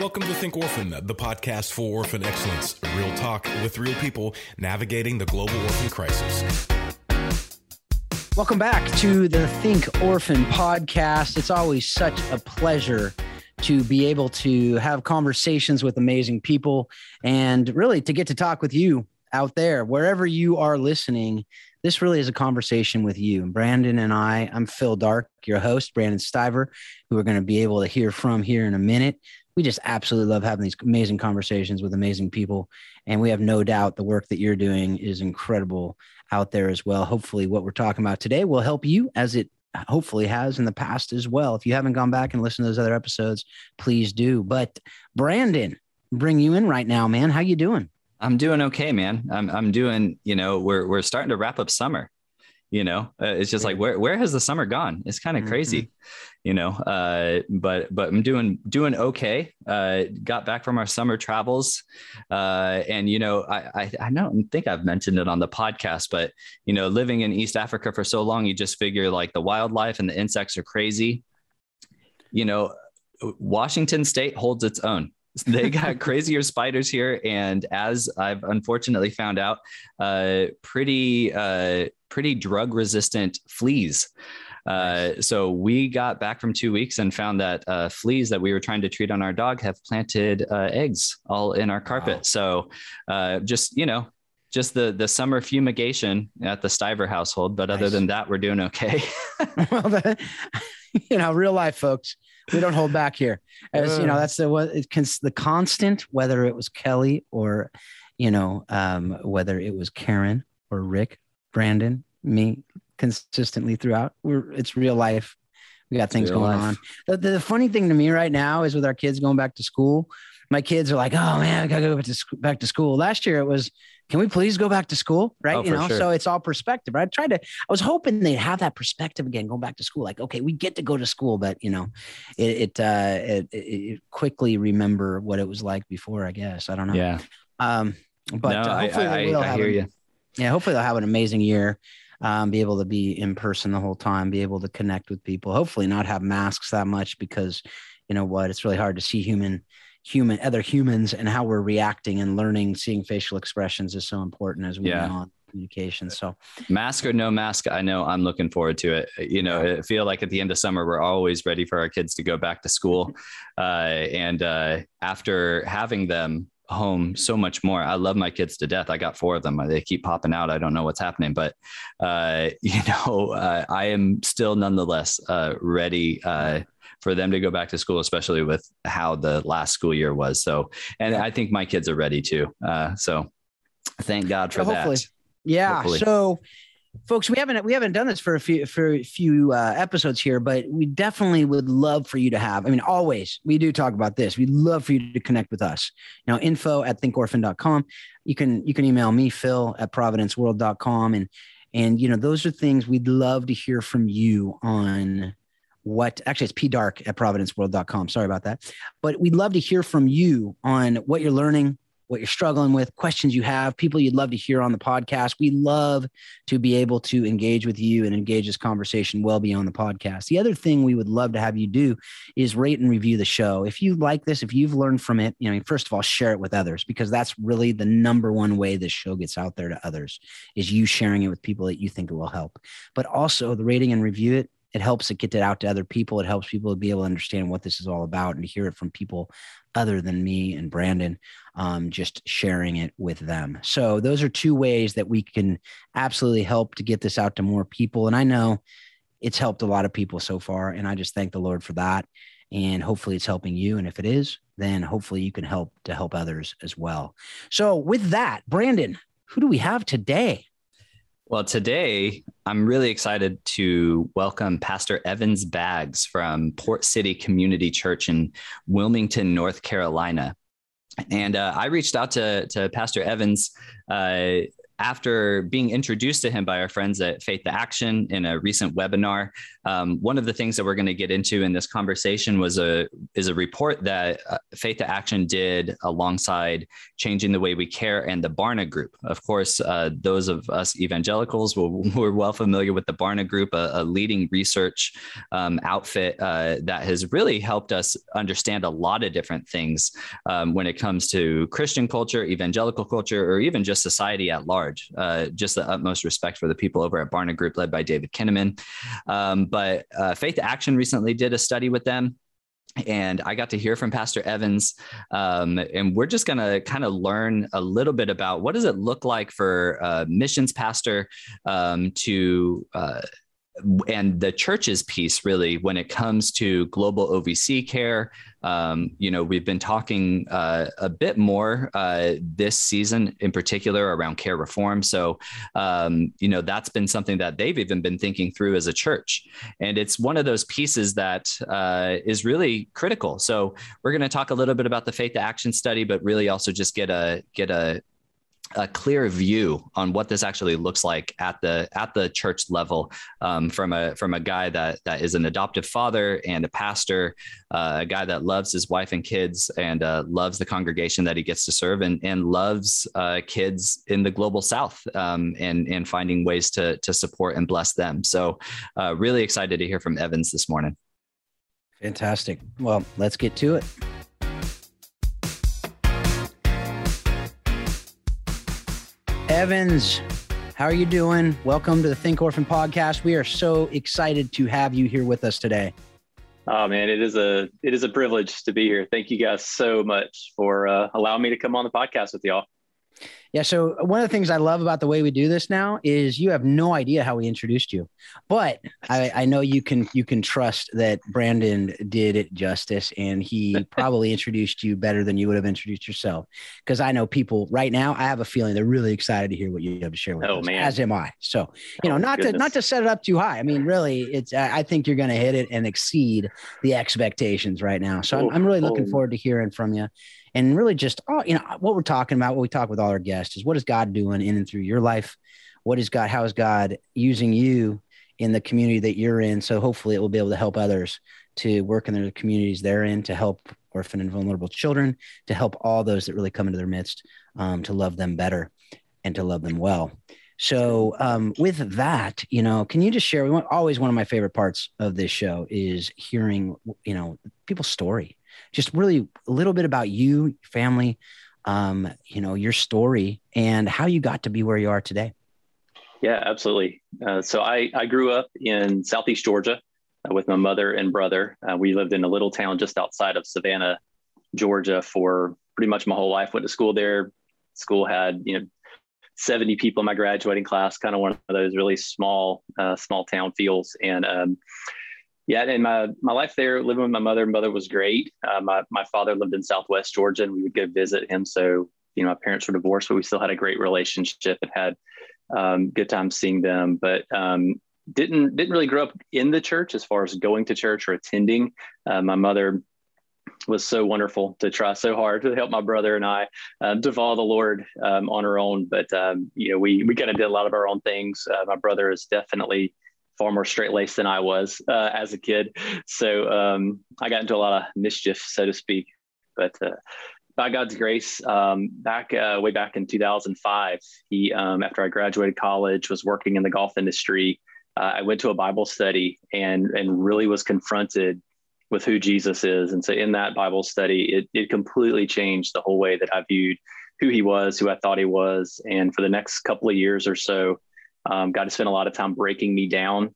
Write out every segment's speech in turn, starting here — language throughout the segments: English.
Welcome to Think Orphan, the podcast for orphan excellence. Real talk with real people navigating the global orphan crisis. Welcome back to the Think Orphan podcast. It's always such a pleasure to be able to have conversations with amazing people and really to get to talk with you out there, wherever you are listening. This really is a conversation with you. Brandon and I, I'm Phil Dark, your host, Brandon Stiver, who we're going to be able to hear from here in a minute. We just absolutely love having these amazing conversations with amazing people. And we have no doubt the work that you're doing is incredible out there as well. Hopefully, what we're talking about today will help you as it hopefully has in the past as well. If you haven't gone back and listened to those other episodes, please do. But Brandon, bring you in right now, man. How you doing? I'm doing okay, man. I'm I'm doing, you know, we're we're starting to wrap up summer you know uh, it's just like where where has the summer gone? It's kind of mm-hmm. crazy you know uh, but but i'm doing doing okay. Uh, got back from our summer travels uh, and you know I, I i don't think i've mentioned it on the podcast but you know living in east africa for so long you just figure like the wildlife and the insects are crazy. You know washington state holds its own. They got crazier spiders here and as i've unfortunately found out uh, pretty uh, pretty drug resistant fleas uh, so we got back from two weeks and found that uh, fleas that we were trying to treat on our dog have planted uh, eggs all in our carpet. Wow. So uh, just you know, just the the summer fumigation at the Stiver household. But nice. other than that, we're doing okay. well, the, you know, real life folks, we don't hold back here. As you know, that's the what it, the constant. Whether it was Kelly or you know, um, whether it was Karen or Rick, Brandon, me, consistently throughout. We're it's real life. We got things going life. on. The, the, funny thing to me right now is with our kids going back to school. My kids are like, "Oh man, I gotta go back to school, back to school." Last year it was, "Can we please go back to school?" Right? Oh, you know, sure. so it's all perspective. Right? I tried to. I was hoping they'd have that perspective again, going back to school. Like, okay, we get to go to school, but you know, it it, uh, it, it quickly remember what it was like before. I guess I don't know. Yeah. Um, but no, uh, hopefully I, I, I hear you. Yeah, hopefully they'll have an amazing year um, be able to be in person the whole time, be able to connect with people. Hopefully, not have masks that much because you know what, it's really hard to see human human other humans and how we're reacting and learning seeing facial expressions is so important as we yeah. on communication so mask or no mask i know i'm looking forward to it you know i feel like at the end of summer we're always ready for our kids to go back to school uh, and uh, after having them home so much more. I love my kids to death. I got four of them. They keep popping out. I don't know what's happening, but uh, you know, uh, I am still nonetheless uh, ready uh, for them to go back to school, especially with how the last school year was. So, and I think my kids are ready too. Uh, so, thank God for Hopefully. that. Yeah. Hopefully. So folks we haven't we haven't done this for a few for a few uh, episodes here but we definitely would love for you to have i mean always we do talk about this. We'd love for you to connect with us. Now info at thinkorphan.com you can you can email me phil at providenceworld.com and and you know those are things we'd love to hear from you on what actually it's pdark at providenceworld.com sorry about that. But we'd love to hear from you on what you're learning what you're struggling with, questions you have, people you'd love to hear on the podcast. We love to be able to engage with you and engage this conversation well beyond the podcast. The other thing we would love to have you do is rate and review the show. If you like this, if you've learned from it, you know, first of all, share it with others because that's really the number one way this show gets out there to others is you sharing it with people that you think it will help. But also the rating and review it it helps it get it out to other people. It helps people to be able to understand what this is all about and to hear it from people other than me and Brandon, um, just sharing it with them. So those are two ways that we can absolutely help to get this out to more people. And I know it's helped a lot of people so far. And I just thank the Lord for that. And hopefully it's helping you. And if it is, then hopefully you can help to help others as well. So with that, Brandon, who do we have today? Well, today I'm really excited to welcome Pastor Evans Baggs from Port City Community Church in Wilmington, North Carolina. And uh, I reached out to, to Pastor Evans uh, after being introduced to him by our friends at Faith to Action in a recent webinar, um, one of the things that we're going to get into in this conversation was a is a report that uh, Faith to Action did alongside changing the way we care and the Barna Group. Of course, uh, those of us evangelicals we're well familiar with the Barna Group, a, a leading research um, outfit uh, that has really helped us understand a lot of different things um, when it comes to Christian culture, evangelical culture, or even just society at large. Uh, just the utmost respect for the people over at Barna Group, led by David Kinnaman. Um, but uh, Faith Action recently did a study with them and I got to hear from Pastor Evans, um, and we're just going to kind of learn a little bit about what does it look like for a missions pastor um, to uh, and the church's piece really when it comes to global OVC care. Um, you know, we've been talking uh, a bit more uh, this season in particular around care reform. So, um, you know, that's been something that they've even been thinking through as a church. And it's one of those pieces that uh, is really critical. So we're going to talk a little bit about the faith to action study, but really also just get a get a a clear view on what this actually looks like at the at the church level um, from a from a guy that that is an adoptive father and a pastor, uh, a guy that loves his wife and kids and uh, loves the congregation that he gets to serve and and loves uh, kids in the global South um, and and finding ways to to support and bless them. So, uh, really excited to hear from Evans this morning. Fantastic. Well, let's get to it. Evans, how are you doing? Welcome to the Think Orphan podcast. We are so excited to have you here with us today. Oh man, it is a it is a privilege to be here. Thank you guys so much for uh, allowing me to come on the podcast with y'all. Yeah. So one of the things I love about the way we do this now is you have no idea how we introduced you, but I, I know you can you can trust that Brandon did it justice, and he probably introduced you better than you would have introduced yourself. Because I know people right now, I have a feeling they're really excited to hear what you have to share with us. oh, us. Man. As am I. So you know, oh, not goodness. to not to set it up too high. I mean, really, it's I think you're going to hit it and exceed the expectations right now. So I'm, oh, I'm really looking oh. forward to hearing from you and really just oh, you know what we're talking about what we talk with all our guests is what is god doing in and through your life? What is god how is god using you in the community that you're in? So hopefully it will be able to help others to work in the communities they're in to help orphan and vulnerable children to help all those that really come into their midst um, to love them better and to love them well. So um, with that you know can you just share we want always one of my favorite parts of this show is hearing you know people's story. Just really a little bit about you, family, um, you know, your story and how you got to be where you are today. Yeah, absolutely. Uh, so I, I grew up in Southeast Georgia uh, with my mother and brother. Uh, we lived in a little town just outside of Savannah, Georgia for pretty much my whole life. Went to school there. School had, you know, 70 people in my graduating class, kind of one of those really small, uh, small town feels. And um, yeah, and my my life there, living with my mother and mother was great. Uh, my my father lived in Southwest Georgia, and we would go visit him. So you know, my parents were divorced, but we still had a great relationship and had um, good times seeing them. But um, didn't didn't really grow up in the church as far as going to church or attending. Uh, my mother was so wonderful to try so hard to help my brother and I um, to follow the Lord um, on our own. But um, you know, we we kind of did a lot of our own things. Uh, my brother is definitely far more straight laced than I was uh, as a kid. So um, I got into a lot of mischief, so to speak. But uh, by God's grace, um, back uh, way back in 2005, he um, after I graduated college was working in the golf industry. Uh, I went to a Bible study and and really was confronted with who Jesus is. And so in that Bible study, it, it completely changed the whole way that I viewed who he was, who I thought he was. And for the next couple of years or so, um, got to spend a lot of time breaking me down,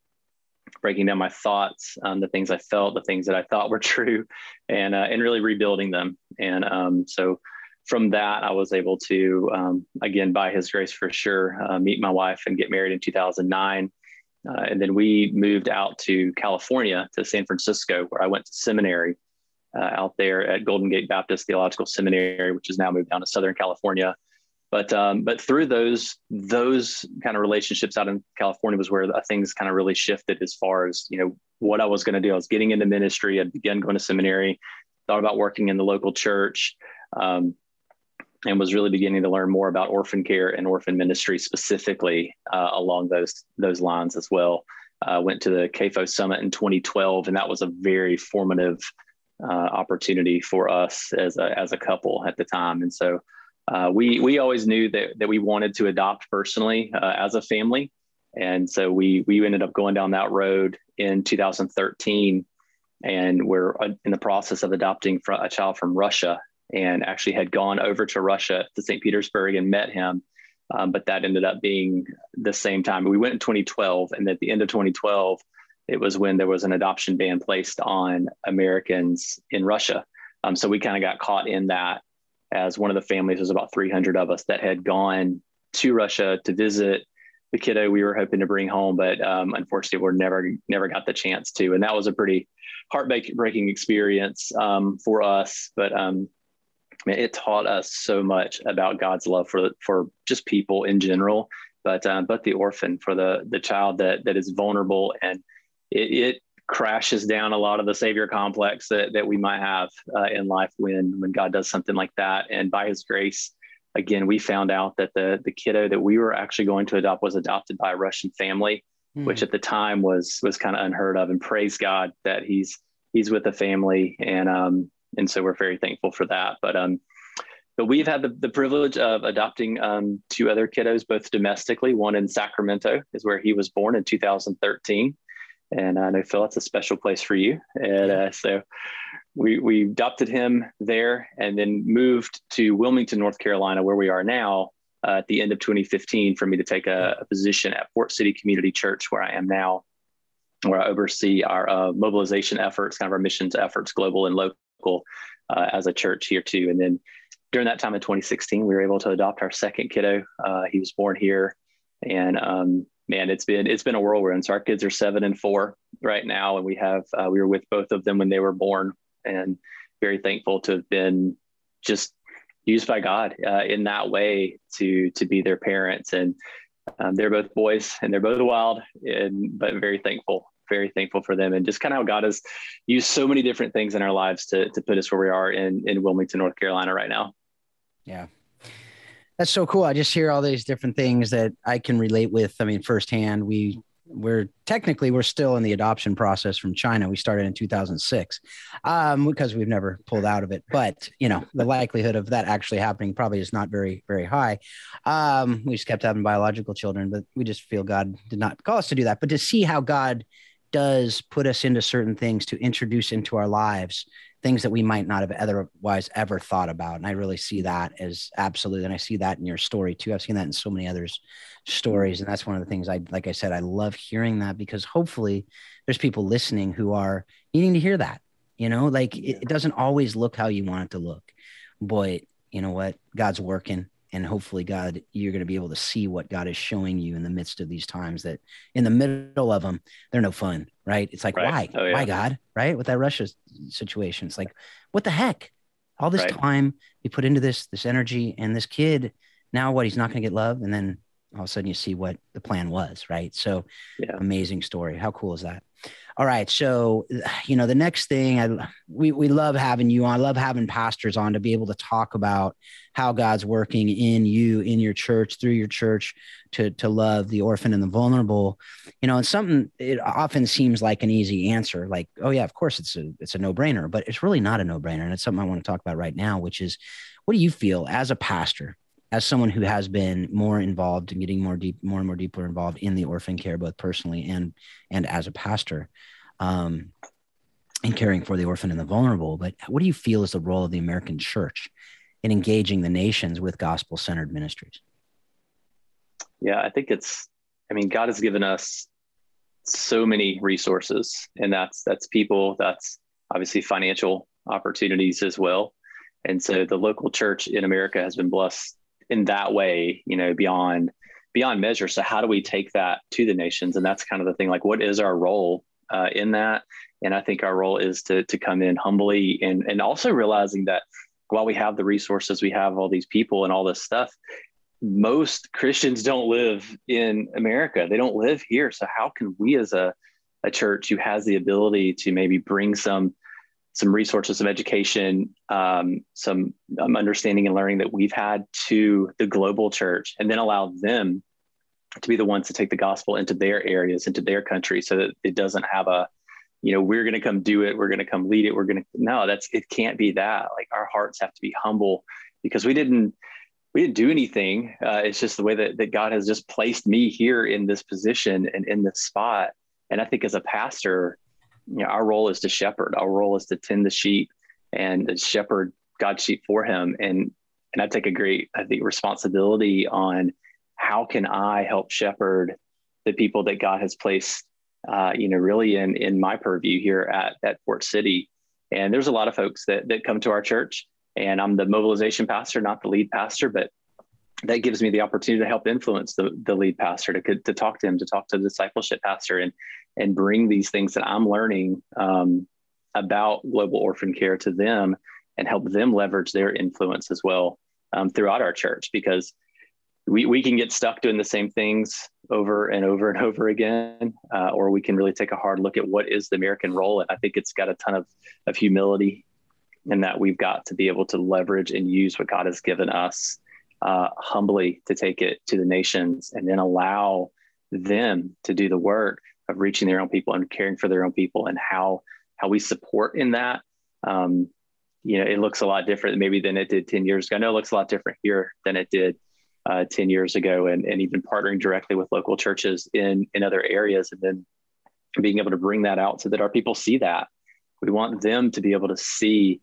breaking down my thoughts, um, the things I felt, the things that I thought were true, and uh, and really rebuilding them. And um, so from that, I was able to um, again, by His grace for sure, uh, meet my wife and get married in 2009. Uh, and then we moved out to California to San Francisco, where I went to seminary uh, out there at Golden Gate Baptist Theological Seminary, which is now moved down to Southern California. But um, but through those those kind of relationships out in California was where things kind of really shifted as far as you know what I was going to do. I was getting into ministry. I'd begun going to seminary. Thought about working in the local church. Um, and was really beginning to learn more about orphan care and orphan ministry specifically uh, along those those lines as well. Uh, went to the CAFO Summit in 2012, and that was a very formative uh, opportunity for us as a, as a couple at the time. And so uh, we we always knew that that we wanted to adopt personally uh, as a family, and so we we ended up going down that road in 2013, and we're uh, in the process of adopting a child from Russia, and actually had gone over to Russia to St. Petersburg and met him. Um, but that ended up being the same time. We went in 2012, and at the end of 2012, it was when there was an adoption ban placed on Americans in Russia. Um, so we kind of got caught in that as one of the families, was about 300 of us that had gone to Russia to visit the kiddo we were hoping to bring home, but um, unfortunately, we never never got the chance to. And that was a pretty heartbreaking experience um, for us. But um, it taught us so much about God's love for for just people in general, but uh, but the orphan for the the child that that is vulnerable and it, it crashes down a lot of the savior complex that, that we might have uh, in life when when God does something like that. And by His grace, again, we found out that the the kiddo that we were actually going to adopt was adopted by a Russian family, mm. which at the time was was kind of unheard of. And praise God that he's he's with the family, and um and so we're very thankful for that. But um. But we've had the, the privilege of adopting um, two other kiddos, both domestically. One in Sacramento is where he was born in 2013, and I know Phil, it's a special place for you. And uh, so we we adopted him there, and then moved to Wilmington, North Carolina, where we are now. Uh, at the end of 2015, for me to take a, a, position at Port City Community Church, where I am now, where I oversee our uh, mobilization efforts, kind of our missions efforts, global and local, uh, as a church here too. And then during that time in 2016, we were able to adopt our second kiddo. Uh, he was born here, and um, man, it's been it's been a whirlwind. So our kids are seven and four right now, and we have uh, we were with both of them when they were born, and very thankful to have been just used by God uh, in that way to to be their parents. And um, they're both boys, and they're both wild, and but very thankful, very thankful for them, and just kind of how God has used so many different things in our lives to to put us where we are in in Wilmington, North Carolina, right now. Yeah, that's so cool. I just hear all these different things that I can relate with. I mean, firsthand, we we're technically we're still in the adoption process from China. We started in 2006 um, because we've never pulled out of it. But you know, the likelihood of that actually happening probably is not very very high. Um, we just kept having biological children, but we just feel God did not call us to do that. But to see how God does put us into certain things to introduce into our lives things that we might not have otherwise ever thought about. And I really see that as absolutely. And I see that in your story too. I've seen that in so many others stories. And that's one of the things I, like I said, I love hearing that because hopefully there's people listening who are needing to hear that, you know, like it, it doesn't always look how you want it to look. Boy, you know what? God's working and hopefully god you're going to be able to see what god is showing you in the midst of these times that in the middle of them they're no fun right? It's like right. why? Oh, yeah. why god? Right? With that russia situation it's like what the heck? All this right. time we put into this this energy and this kid now what he's not going to get love? And then all of a sudden you see what the plan was right? So yeah. amazing story. How cool is that all right. So, you know, the next thing I we we love having you on. I love having pastors on to be able to talk about how God's working in you, in your church, through your church to to love the orphan and the vulnerable. You know, and something it often seems like an easy answer, like, oh yeah, of course it's a it's a no-brainer, but it's really not a no-brainer. And it's something I want to talk about right now, which is what do you feel as a pastor? As someone who has been more involved and getting more deep, more and more deeply involved in the orphan care, both personally and and as a pastor, um, and caring for the orphan and the vulnerable. But what do you feel is the role of the American church in engaging the nations with gospel centered ministries? Yeah, I think it's. I mean, God has given us so many resources, and that's that's people, that's obviously financial opportunities as well. And so the local church in America has been blessed in that way, you know, beyond beyond measure. So how do we take that to the nations? And that's kind of the thing. Like, what is our role uh, in that? And I think our role is to to come in humbly and and also realizing that while we have the resources, we have all these people and all this stuff. Most Christians don't live in America. They don't live here. So how can we, as a a church who has the ability to maybe bring some some resources, some education, um, some um, understanding and learning that we've had to the global church, and then allow them to be the ones to take the gospel into their areas, into their country, so that it doesn't have a, you know, we're going to come do it, we're going to come lead it, we're going to. No, that's it. Can't be that. Like our hearts have to be humble because we didn't we didn't do anything. Uh, it's just the way that, that God has just placed me here in this position and in this spot. And I think as a pastor, you know, our role is to shepherd. Our role is to tend the sheep and shepherd God's sheep for Him. And and I take a great, I think, responsibility on how can I help shepherd the people that God has placed, uh, you know, really in in my purview here at at Port City. And there's a lot of folks that that come to our church and I'm the mobilization pastor, not the lead pastor, but that gives me the opportunity to help influence the, the lead pastor to, to talk to him, to talk to the discipleship pastor and, and bring these things that I'm learning um, about global orphan care to them and help them leverage their influence as well um, throughout our church because we, we can get stuck doing the same things over and over and over again, uh, or we can really take a hard look at what is the American role. And I think it's got a ton of, of humility and that we've got to be able to leverage and use what God has given us uh, humbly to take it to the nations and then allow them to do the work of reaching their own people and caring for their own people and how how we support in that. Um, you know it looks a lot different maybe than it did 10 years ago. I know it looks a lot different here than it did uh, 10 years ago and, and even partnering directly with local churches in in other areas and then being able to bring that out so that our people see that. We want them to be able to see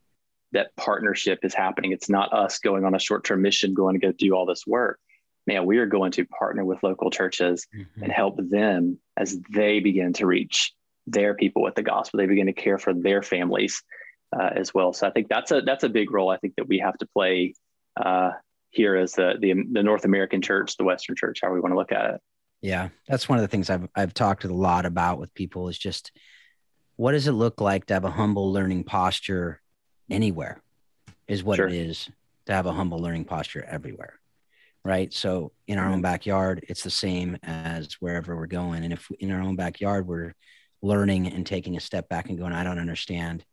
that partnership is happening. It's not us going on a short term mission, going to go do all this work. Man, we are going to partner with local churches mm-hmm. and help them as they begin to reach their people with the gospel. They begin to care for their families uh, as well. So I think that's a that's a big role. I think that we have to play uh, here as the, the the North American church, the Western church, how we want to look at it. Yeah, that's one of the things I've I've talked a lot about with people is just what does it look like to have a humble learning posture anywhere is what sure. it is to have a humble learning posture everywhere right? So in our own backyard it's the same as wherever we're going. And if in our own backyard we're learning and taking a step back and going i don't understand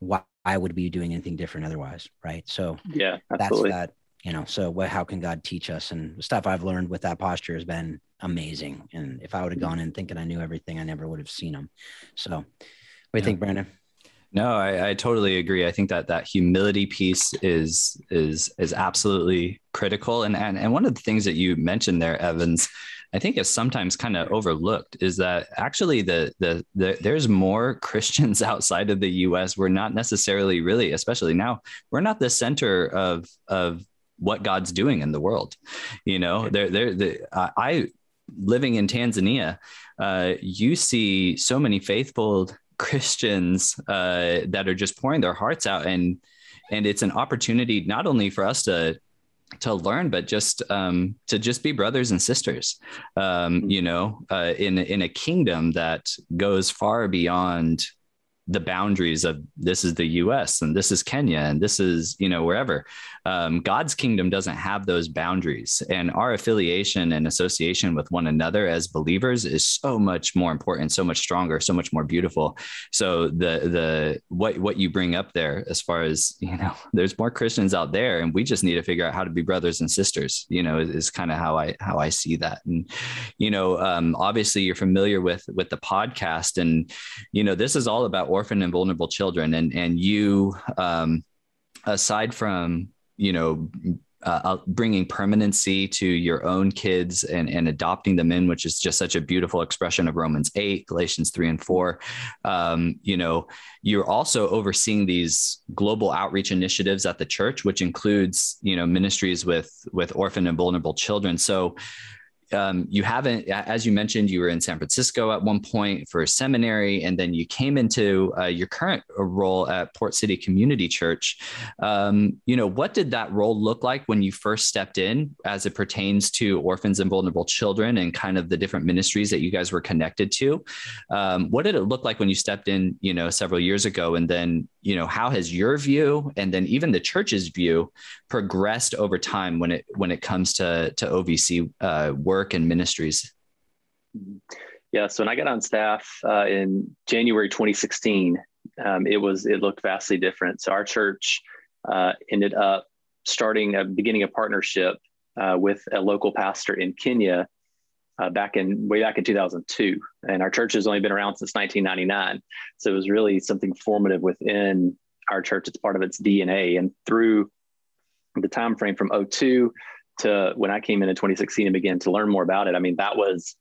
why i would be doing anything different otherwise right? So yeah absolutely. that's that you know so what, how can god teach us? And the stuff i've learned with that posture has been amazing. And if i would have mm-hmm. gone in thinking i knew everything i never would have seen them so what do you yeah. think brandon no, I, I, totally agree. I think that that humility piece is is is absolutely critical. And and and one of the things that you mentioned there, Evans, I think is sometimes kind of overlooked is that actually the, the the there's more Christians outside of the U.S. We're not necessarily really, especially now, we're not the center of of what God's doing in the world. You know, there there the I living in Tanzania, uh, you see so many faithful Christians uh, that are just pouring their hearts out, and and it's an opportunity not only for us to to learn, but just um, to just be brothers and sisters, um, you know, uh, in in a kingdom that goes far beyond the boundaries of this is the US and this is Kenya and this is, you know, wherever. Um, God's kingdom doesn't have those boundaries. And our affiliation and association with one another as believers is so much more important, so much stronger, so much more beautiful. So the the what what you bring up there as far as, you know, there's more Christians out there and we just need to figure out how to be brothers and sisters, you know, is, is kind of how I how I see that. And, you know, um, obviously you're familiar with with the podcast and, you know, this is all about orphan and vulnerable children and and you um, aside from you know uh, bringing permanency to your own kids and, and adopting them in, which is just such a beautiful expression of Romans 8, Galatians 3 and 4. Um, you know, you're also overseeing these global outreach initiatives at the church, which includes, you know, ministries with with orphan and vulnerable children. So um, you haven't, as you mentioned, you were in San Francisco at one point for a seminary, and then you came into uh, your current uh, role at Port City Community Church. Um, you know, what did that role look like when you first stepped in, as it pertains to orphans and vulnerable children, and kind of the different ministries that you guys were connected to? Um, what did it look like when you stepped in, you know, several years ago, and then, you know, how has your view, and then even the church's view, progressed over time when it when it comes to to OVC uh, work? and ministries? Yeah, so when I got on staff uh, in January 2016, um, it was it looked vastly different. So our church uh, ended up starting a beginning a partnership uh, with a local pastor in Kenya uh, back in way back in 2002, and our church has only been around since 1999. So it was really something formative within our church. It's part of its DNA, and through the time frame from 02 to when I came in in 2016 and began to learn more about it. I mean, that was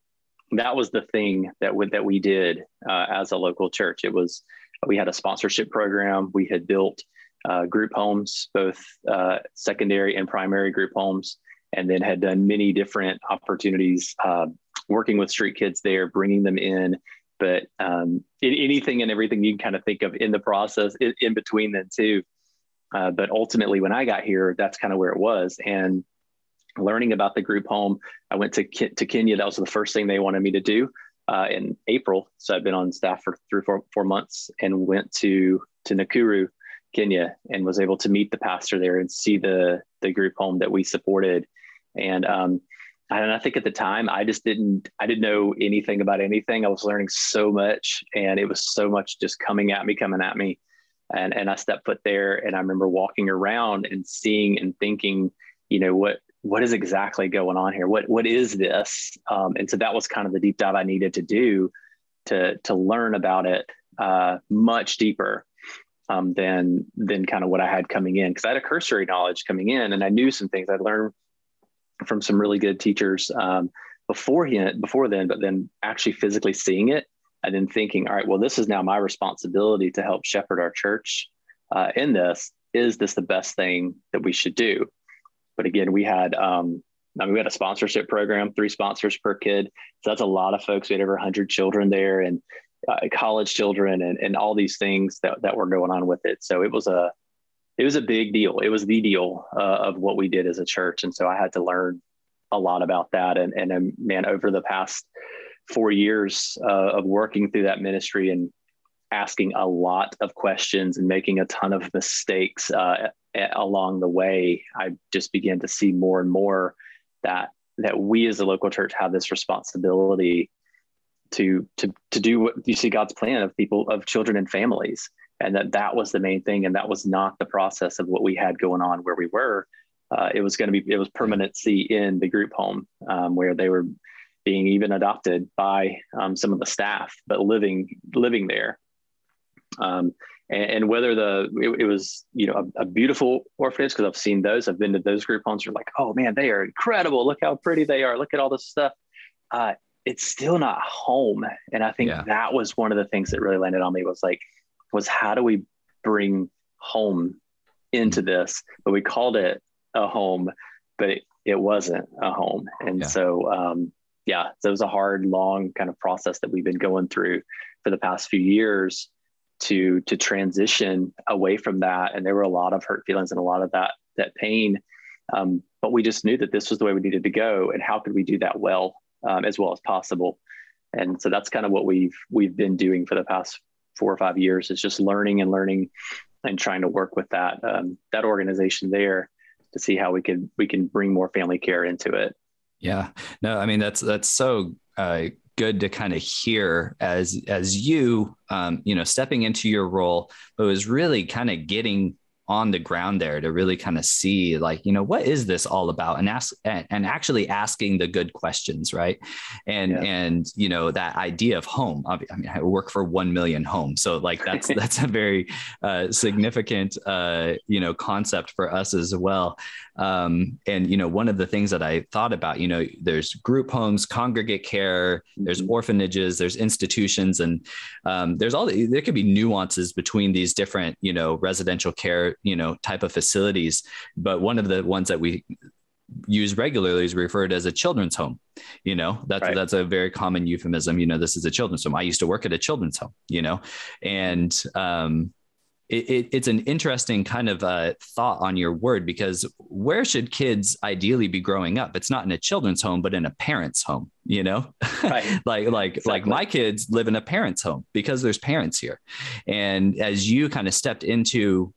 that was the thing that we, that we did uh, as a local church. It was we had a sponsorship program. We had built uh, group homes, both uh, secondary and primary group homes, and then had done many different opportunities uh, working with street kids there, bringing them in. But um, anything and everything you can kind of think of in the process in, in between then too. Uh, but ultimately, when I got here, that's kind of where it was. And learning about the group home. I went to to Kenya. That was the first thing they wanted me to do uh, in April. So I've been on staff for three four, four months and went to to Nakuru, Kenya, and was able to meet the pastor there and see the the group home that we supported. And um, and I think at the time I just didn't I didn't know anything about anything. I was learning so much, and it was so much just coming at me, coming at me. And and I stepped foot there, and I remember walking around and seeing and thinking, you know, what what is exactly going on here? What what is this? Um, and so that was kind of the deep dive I needed to do to to learn about it uh, much deeper um, than than kind of what I had coming in because I had a cursory knowledge coming in and I knew some things I'd learned from some really good teachers um, before he, before then, but then actually physically seeing it and then thinking, all right, well, this is now my responsibility to help shepherd our church uh, in this. Is this the best thing that we should do? But again, we had um, I mean, we had a sponsorship program, three sponsors per kid. So that's a lot of folks. We had over 100 children there and uh, college children and, and all these things that, that were going on with it. So it was a it was a big deal. It was the deal uh, of what we did as a church. And so I had to learn a lot about that. And, and um, man, over the past four years uh, of working through that ministry and asking a lot of questions and making a ton of mistakes uh, along the way, I just began to see more and more that that we as a local church have this responsibility to to to do what you see God's plan of people of children and families, and that that was the main thing, and that was not the process of what we had going on where we were. Uh, it was going to be it was permanency in the group home um, where they were being even adopted by um, some of the staff, but living living there. Um, and, and whether the it, it, was you know a, a beautiful orphanage because I've seen those, I've been to those group homes. You're like, oh man, they are incredible. Look how pretty they are. Look at all this stuff. Uh, it's still not home, and I think yeah. that was one of the things that really landed on me was like, was how do we bring home into mm-hmm. this? But we called it a home, but it, it wasn't a home, and yeah. so um, yeah, so it was a hard, long kind of process that we've been going through for the past few years to to transition away from that and there were a lot of hurt feelings and a lot of that that pain um, but we just knew that this was the way we needed to go and how could we do that well um, as well as possible and so that's kind of what we've we've been doing for the past four or five years. Is just learning and learning and trying to work with that um, that organization there to see how we can we can bring more family care into it. Yeah. No i mean that's that's so uh, good to kind of hear as as you um, you know stepping into your role but was really kind of getting on the ground there to really kind of see like you know what is this all about? And ask and actually asking the good questions right? And yeah. and you know that idea of home i mean i work for 1 million homes. So like that's that's a very uh, significant uh, you know concept for us as well um, and you know one of the things that i thought about you know there's group homes congregate care there's mm-hmm. orphanages there's institutions and um, there's all the, there could be nuances between these different you know residential care you know type of facilities. But one of the ones that we use regularly is referred as a children's home. You know that's right. that's a very common euphemism. You know this is a children's home. I used to work at a children's home you know? And um it, it, it's an interesting kind of uh, thought on your word because where should kids ideally be growing up? It's not in a children's home, but in a parent's home. You know, right. like like exactly. like my kids live in a parent's home because there's parents here, and as you kind of stepped into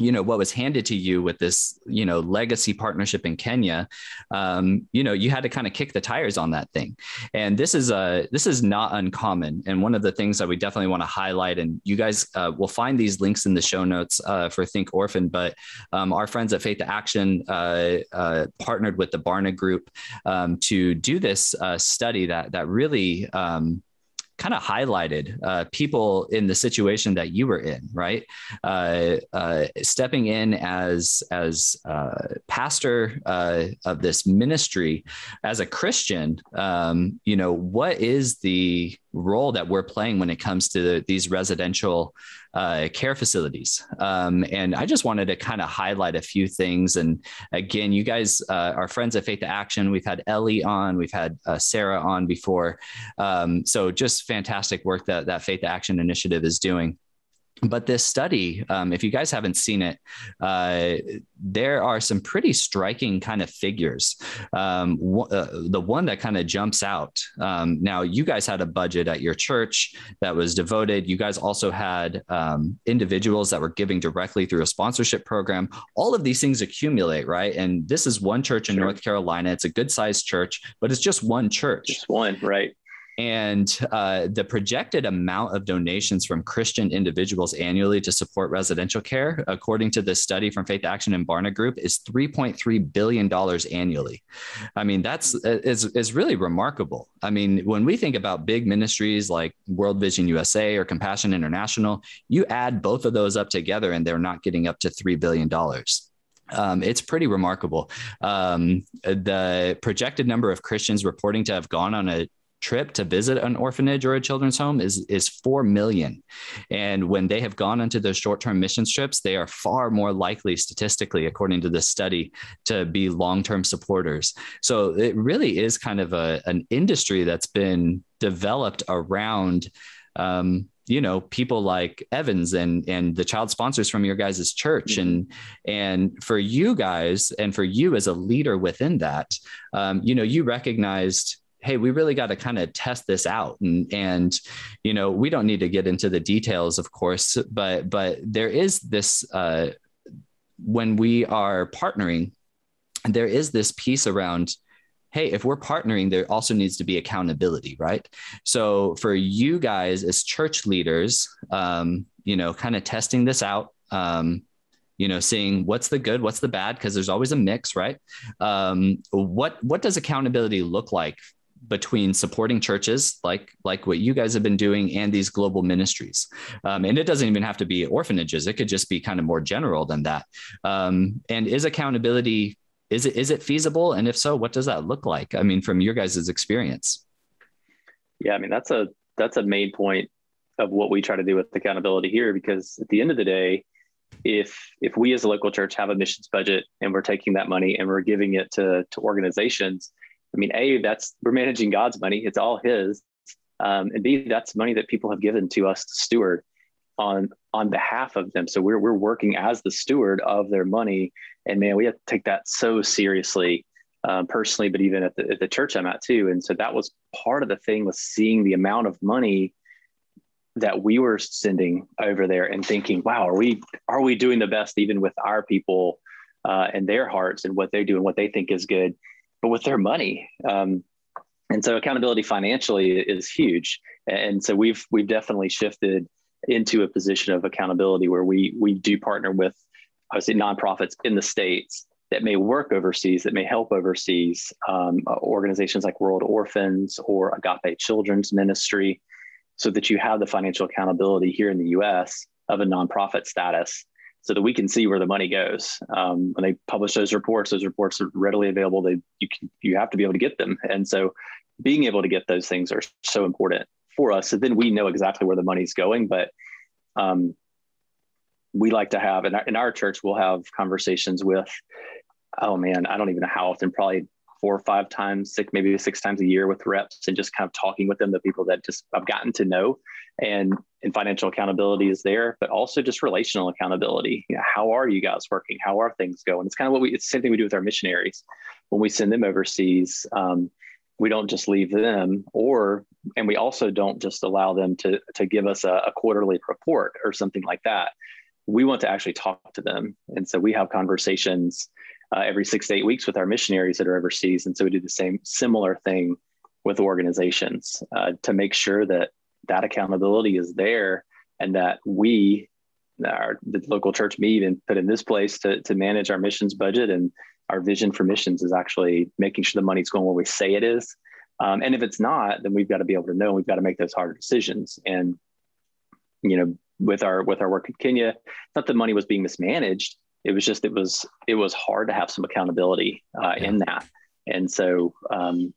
you know what was handed to you with this you know legacy partnership in Kenya um, you know you had to kind of kick the tires on that thing. And this is a this is not uncommon. And one of the things that we definitely want to highlight and you guys uh, will find these links in the show notes uh, for think orphan but um, our friends at faith to action uh, uh, partnered with the barna group um, to do this uh, study that that really um, kind of highlighted uh, people in the situation that you were in, right? Uh, uh, stepping in as as uh, pastor uh, of this ministry as a Christian, um, you know, what is the role that we're playing when it comes to the, these residential uh, care facilities. Um, and I just wanted to kind of highlight a few things. And again, you guys uh, are friends at Faith to Action. We've had Ellie on, we've had uh, Sarah on before. Um, so just fantastic work that that Faith to Action initiative is doing but this study, um, if you guys haven't seen it, uh, there are some pretty striking kind of figures. Um, uh, the one that kind of jumps out. Um, now, you guys had a budget at your church that was devoted. You guys also had um, individuals that were giving directly through a sponsorship program. All of these things accumulate, right? And this is one church in sure. North Carolina. It's a good sized church, but it's just one church. Just one, right? And uh, the projected amount of donations from Christian individuals annually to support residential care, according to this study from Faith Action and Barna Group, is $3.3 billion annually. I mean, that's is, is really remarkable. I mean, when we think about big ministries like World Vision USA or Compassion International, you add both of those up together and they're not getting up to $3 billion. Um, it's pretty remarkable. Um, the projected number of Christians reporting to have gone on a trip to visit an orphanage or a children's home is is 4 million. And when they have gone into those short-term mission trips they are far more likely statistically according to this study to be long-term supporters. So it really is kind of a, an industry that's been developed around um, you know people like Evans and and the child sponsors from your guys' church. Mm-hmm. and and for you guys and for you as a leader within that um, you know you recognized hey we really got to kind of test this out. And and you know we don't need to get into the details of course but but there is this uh, when we are partnering there is this piece around hey if we're partnering there also needs to be accountability right? So for you guys as church leaders um, you know kind of testing this out um, you know seeing what's the good what's the bad because there's always a mix right? Um, what what does accountability look like between supporting churches like like what you guys have been doing and these global ministries. Um, and it doesn't even have to be orphanages. It could just be kind of more general than that. Um, and is accountability is it is it feasible? And if so what does that look like? I mean from your guys' experience. Yeah i mean that's a that's a main point of what we try to do with accountability here because at the end of the day if if we as a local church have a missions budget and we're taking that money and we're giving it to to organizations I mean, A, that's we're managing God's money, it's all His. Um, and B, that's money that people have given to us to steward on on behalf of them. So we're we're working as the steward of their money. And man, we have to take that so seriously, um, personally, but even at the, at the church I'm at too. And so that was part of the thing was seeing the amount of money that we were sending over there and thinking, wow, are we are we doing the best even with our people uh, and their hearts and what they do and what they think is good? But with their money. Um, and so accountability financially is huge. And so we've we've definitely shifted into a position of accountability where we we do partner with obviously nonprofits in the states that may work overseas, that may help overseas, um, organizations like World Orphans or Agape Children's Ministry, so that you have the financial accountability here in the U.S. of a nonprofit status so that we can see where the money goes. Um, when they publish those reports, those reports are readily available. They you can, you have to be able to get them, and so being able to get those things are so important for us. So then we know exactly where the money's going. But um, we like to have in our, in our church, we'll have conversations with. Oh man, I don't even know how often. Probably four or five times, six maybe six times a year with reps, and just kind of talking with them, the people that just I've gotten to know, and and financial accountability is there, but also just relational accountability. You know, how are you guys working? How are things going? It's kind of what we, it's the same thing we do with our missionaries. When we send them overseas, um, we don't just leave them or, and we also don't just allow them to, to give us a, a quarterly report or something like that. we want to actually talk to them. And so we have conversations uh, every six to eight weeks with our missionaries that are overseas. And so we do the same similar thing with organizations uh, to make sure that that accountability is there and that we, our the local church, me even put in this place to, to manage our missions budget and our vision for missions is actually making sure the money's going where we say it is. Um, and if it's not, then we've got to be able to know. We've got to make those hard decisions. And you know, with our with our work in Kenya, not that money was being mismanaged. It was just it was it was hard to have some accountability uh, yeah. in that. And so um,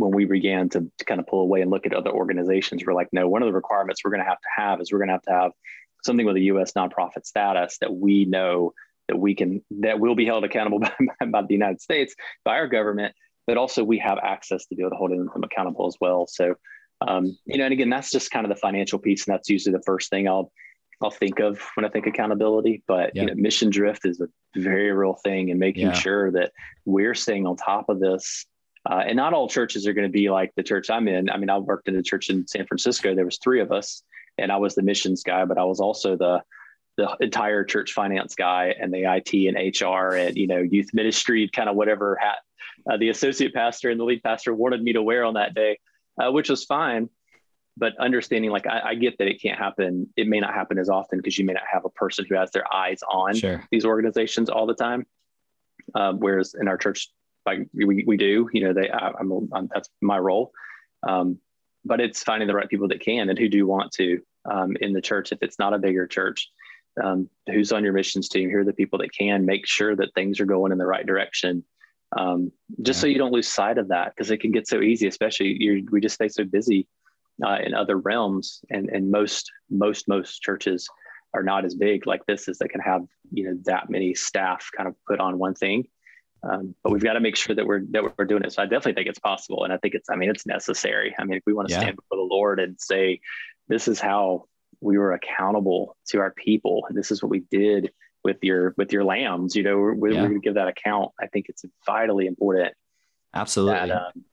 when we began to, to kind of pull away and look at other organizations, we're like, no, one of the requirements we're going to have to have is we're going to have to have something with a U.S. nonprofit status that we know that we can that will be held accountable by, by the United States by our government, but also we have access to be able to hold them accountable as well. So, um, you know, and again, that's just kind of the financial piece, and that's usually the first thing I'll I'll think of when I think accountability. But yeah. you know, mission drift is a very real thing, and making yeah. sure that we're staying on top of this. Uh, and not all churches are going to be like the church I'm in. I mean, I worked in a church in San Francisco. There was three of us, and I was the missions guy, but I was also the the entire church finance guy and the IT and HR and you know youth ministry, kind of whatever hat uh, the associate pastor and the lead pastor wanted me to wear on that day, uh, which was fine but understanding like I, I, get that it can't happen it may not happen as often because you may not have a person who has their eyes on sure. these organizations all the time um, whereas in our church like we, we do you know they I, am that's my role um, but it's finding the right people that can and who do want to um, in the church if it's not a bigger church um, who's on your missions team who are the people that can make sure that things are going in the right direction um, just yeah. so you don't lose sight of that because it can get so easy especially we just stay so busy uh, in other realms, and and most most most churches are not as big like this is that can have you know that many staff kind of put on one thing. Um, but we've got to make sure that we're that we're doing it. So I definitely think it's possible, and I think it's I mean it's necessary. I mean if we want to yeah. stand before the Lord and say this is how we were accountable to our people, and this is what we did with your with your lambs. You know, we're, we're going to give that account. I think it's vitally important. Absolutely. That, um,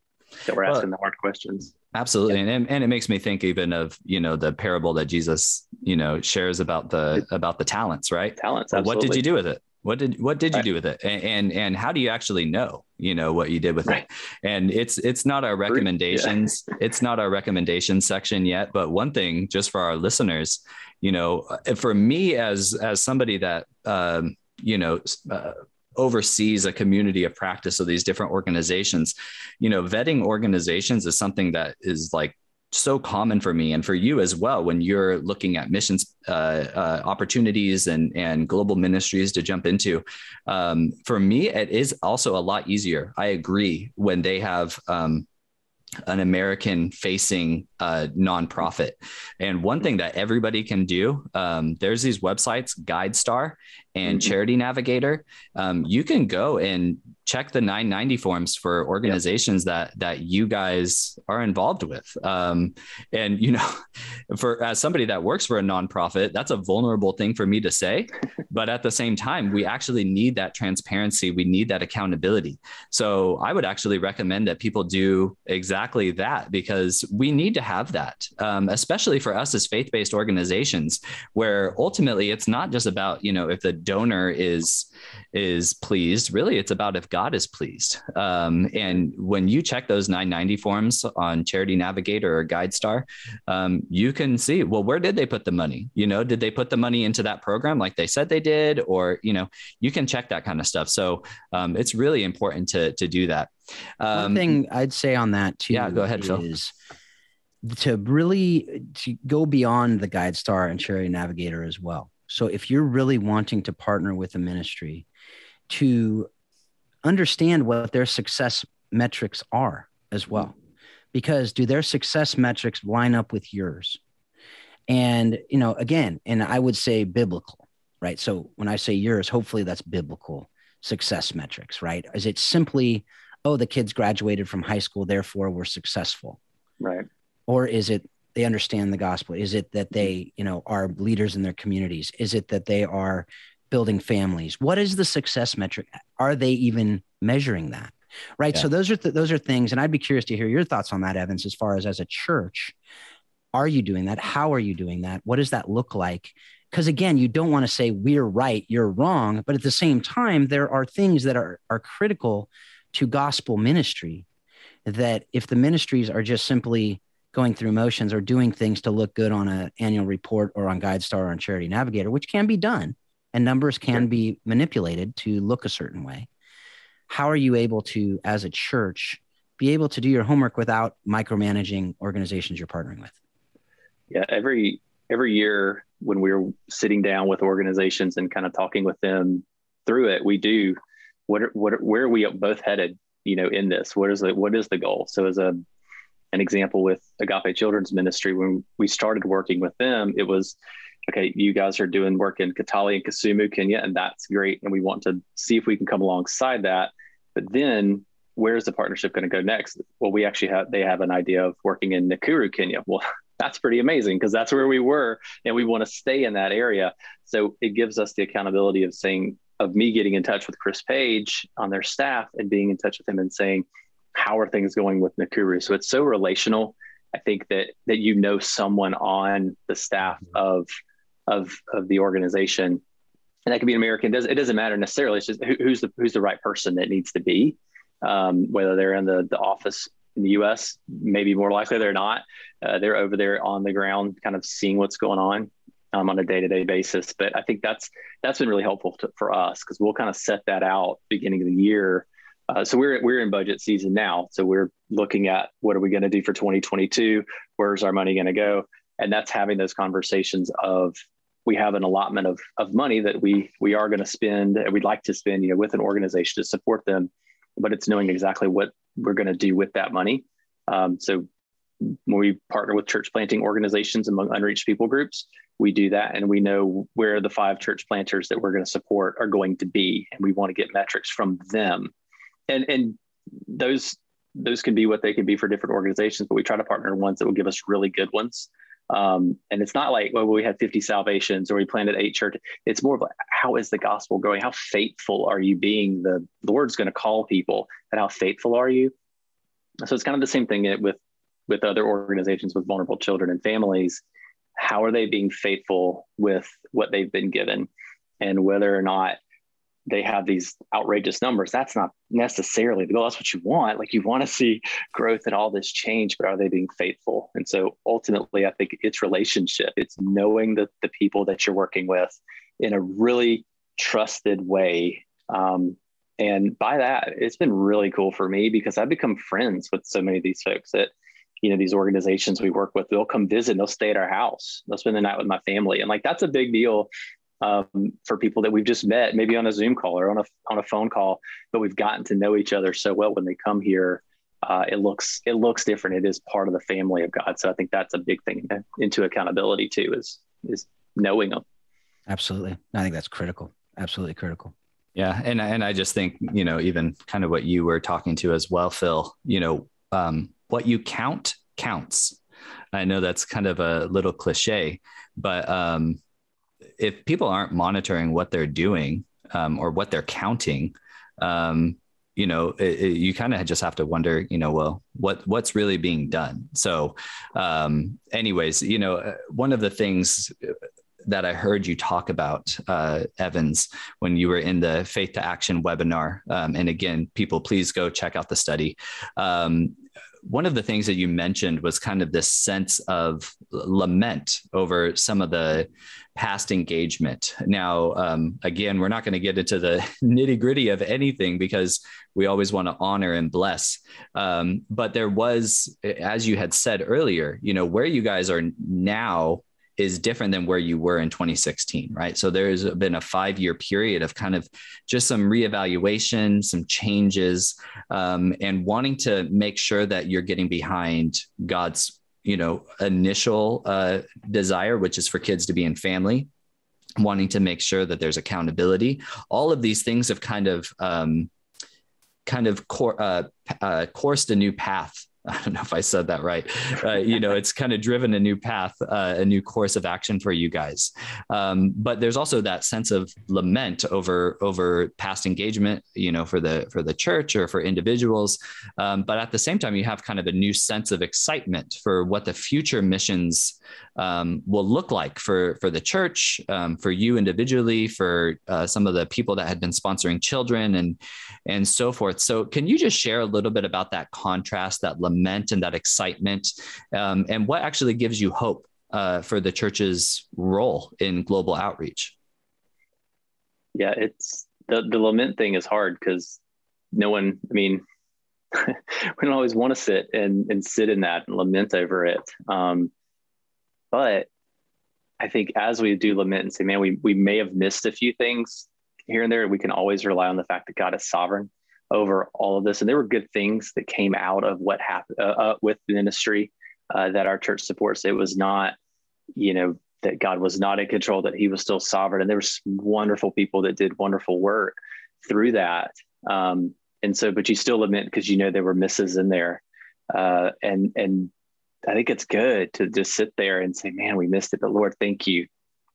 that we're asking well, the hard questions. Absolutely. And, and it makes me think even of, you know, the parable that Jesus, you know, shares about the, about the talents, right? Talents. Well, what did you do with it? What did, what did you do with it? And, and, and, how do you actually know, you know, what you did with right. it? And it's, it's not our recommendations. Yeah. it's not our recommendation section yet, but one thing just for our listeners, you know, for me as, as somebody that, um, you know, uh, oversees a community of practice of these different organizations you know vetting organizations is something that is like so common for me and for you as well when you're looking at missions uh, uh, opportunities and and global ministries to jump into um, for me it is also a lot easier i agree when they have um, an American facing uh, nonprofit. And one thing that everybody can do, um, there's these websites, GuideStar and mm-hmm. Charity Navigator. Um, you can go and check the 990 forms for organizations yep. that that you guys are involved with um, and you know for as somebody that works for a nonprofit that's a vulnerable thing for me to say but at the same time we actually need that transparency we need that accountability so i would actually recommend that people do exactly that because we need to have that um, especially for us as faith-based organizations where ultimately it's not just about you know if the donor is is pleased really it's about if God is pleased. Um, and when you check those 990 forms on Charity Navigator or GuideStar, um, you can see, well, where did they put the money? You know, did they put the money into that program like they said they did? Or, you know, you can check that kind of stuff. So um, it's really important to, to do that. One um, thing I'd say on that too. Yeah, go ahead, is, Phil to really to go beyond the GuideStar and Charity Navigator as well. So if you're really wanting to partner with a ministry to understand what their success metrics are as well. Because do their success metrics line up with yours? And, you know, again, and I would say biblical, right? So when I say yours, hopefully that's biblical success metrics, right? Is it simply, oh, the kids graduated from high school, therefore we're successful? Right. Or is it they understand the gospel? Is it that they, mm-hmm. you know, are leaders in their communities? Is it that they are building families? What is the success metric? Are they even measuring that? Right? Yeah. so those are th- those are things and i'd be curious to hear your thoughts on that evans as far as as a church are you doing that? How are you doing that? What does that look like? Because again, you don't want to say we're right, you're wrong, but at the same time, there are things that are are critical to gospel ministry that if the ministries are just simply going through motions or doing things to look good on an annual report or on GuideStar or on Charity Navigator, which can be done, and numbers can sure. be manipulated to look a certain way. How are you able to, as a church, be able to do your homework without micromanaging organizations you're partnering with? Yeah, every every year when we're sitting down with organizations and kind of talking with them through it, we do what what where are we both headed? You know, in this, what is the what is the goal? So, as a an example with Agape Children's Ministry, when we started working with them, it was okay. You guys are doing work in Kitale and Kisumu, Kenya, and that's great, and we want to see if we can come alongside that. But then where's the partnership going to go next? Well, we actually have they have an idea of working in Nakuru, Kenya. Well, that's pretty amazing because that's where we were and we want to stay in that area. So it gives us the accountability of saying, of me getting in touch with Chris Page on their staff and being in touch with him and saying, how are things going with Nakuru? So it's so relational. I think that that you know someone on the staff mm-hmm. of of of the organization, and that could be an American. It doesn't, it doesn't matter necessarily. It's just who, who's the who's the right person that needs to be, um, whether they're in the the office in the U.S. Maybe more likely they're not. Uh, they're over there on the ground, kind of seeing what's going on um, on a day-to-day basis. But I think that's that's been really helpful to, for us because we'll kind of set that out beginning of the year. Uh, so we're we're in budget season now, so we're looking at what are we going to do for 2022? Where's our money going to go? And that's having those conversations of we have an allotment of of money that we we are going to spend and we'd like to spend, you know, with an organization to support them, but it's knowing exactly what we're going to do with that money. Um, so when we partner with church planting organizations among unreached people groups, we do that and we know where the five church planters that we're going to support are going to be. And we want to get metrics from them. And, and those, those can be what they can be for different organizations, but we try to partner ones that will give us really good ones. Um, and it's not like, well, we had 50 salvations or we planted eight churches. It's more of like, how is the gospel going? How faithful are you being? The Lord's going to call people, and how faithful are you? So it's kind of the same thing with with other organizations with vulnerable children and families. How are they being faithful with what they've been given, and whether or not they have these outrageous numbers. That's not necessarily the goal. That's what you want. Like you want to see growth and all this change, but are they being faithful? And so ultimately, I think it's relationship. It's knowing the, the people that you're working with in a really trusted way. Um, and by that, it's been really cool for me because I've become friends with so many of these folks that, you know, these organizations we work with, they'll come visit, they'll stay at our house, they'll spend the night with my family. And like that's a big deal um, for people that we've just met, maybe on a Zoom call or on a on a phone call, but we've gotten to know each other so well when they come here. Uh, it looks it looks different. It is part of the family of God. So I think that's a big thing into accountability too. Is is knowing them. Absolutely, I think that's critical. Absolutely critical. Yeah, and and I just think you know even kind of what you were talking to as well, Phil. You know, um, what you count counts. I know that's kind of a little cliche, but um, if people aren't monitoring what they're doing um, or what they're counting, um, you know, it, it, you kind of just have to wonder, you know, well, what what's really being done. So, um, anyways, you know, uh, one of the things that I heard you talk about, uh, Evans, when you were in the Faith to Action webinar. Um, and again, people, please go check out the study. One of the things that you mentioned was kind of this sense of lament over some of the past engagement. Now, um, again, we're not going to get into the nitty gritty of anything because we always want to honor and bless. Um, but there was, as you had said earlier, you know, where you guys are now is different than where you were in 2016, right? So there's been a five year period of kind of just some reevaluation, some changes, um, and wanting to make sure that you're getting behind God's, you know, initial uh, desire, which is for kids to be in family, wanting to make sure that there's accountability. All of these things have kind of um, kind of cor- uh, uh, coursed a new path I don't know if I said that right. Uh, you know, it's kind of driven a new path, uh, a new course of action for you guys. Um, but there's also that sense of lament over over past engagement, you know, for the for the church or for individuals. Um, but at the same time, you have kind of a new sense of excitement for what the future missions um, will look like for for the church, um, for you individually, for uh, some of the people that had been sponsoring children, and and so forth. So, can you just share a little bit about that contrast, that lament, and that excitement, um, and what actually gives you hope uh, for the church's role in global outreach? Yeah, it's the the lament thing is hard because no one. I mean. we don't always want to sit and, and sit in that and lament over it. Um, but I think as we do lament and say, man, we, we may have missed a few things here and there, we can always rely on the fact that God is sovereign over all of this. And there were good things that came out of what happened uh, uh, with the ministry uh, that our church supports. It was not, you know, that God was not in control, that he was still sovereign. And there were wonderful people that did wonderful work through that. Um, and so, but you still lament because you know there were misses in there. Uh, and, and I think it's good to just sit there and say, man, we missed it, but Lord, thank you.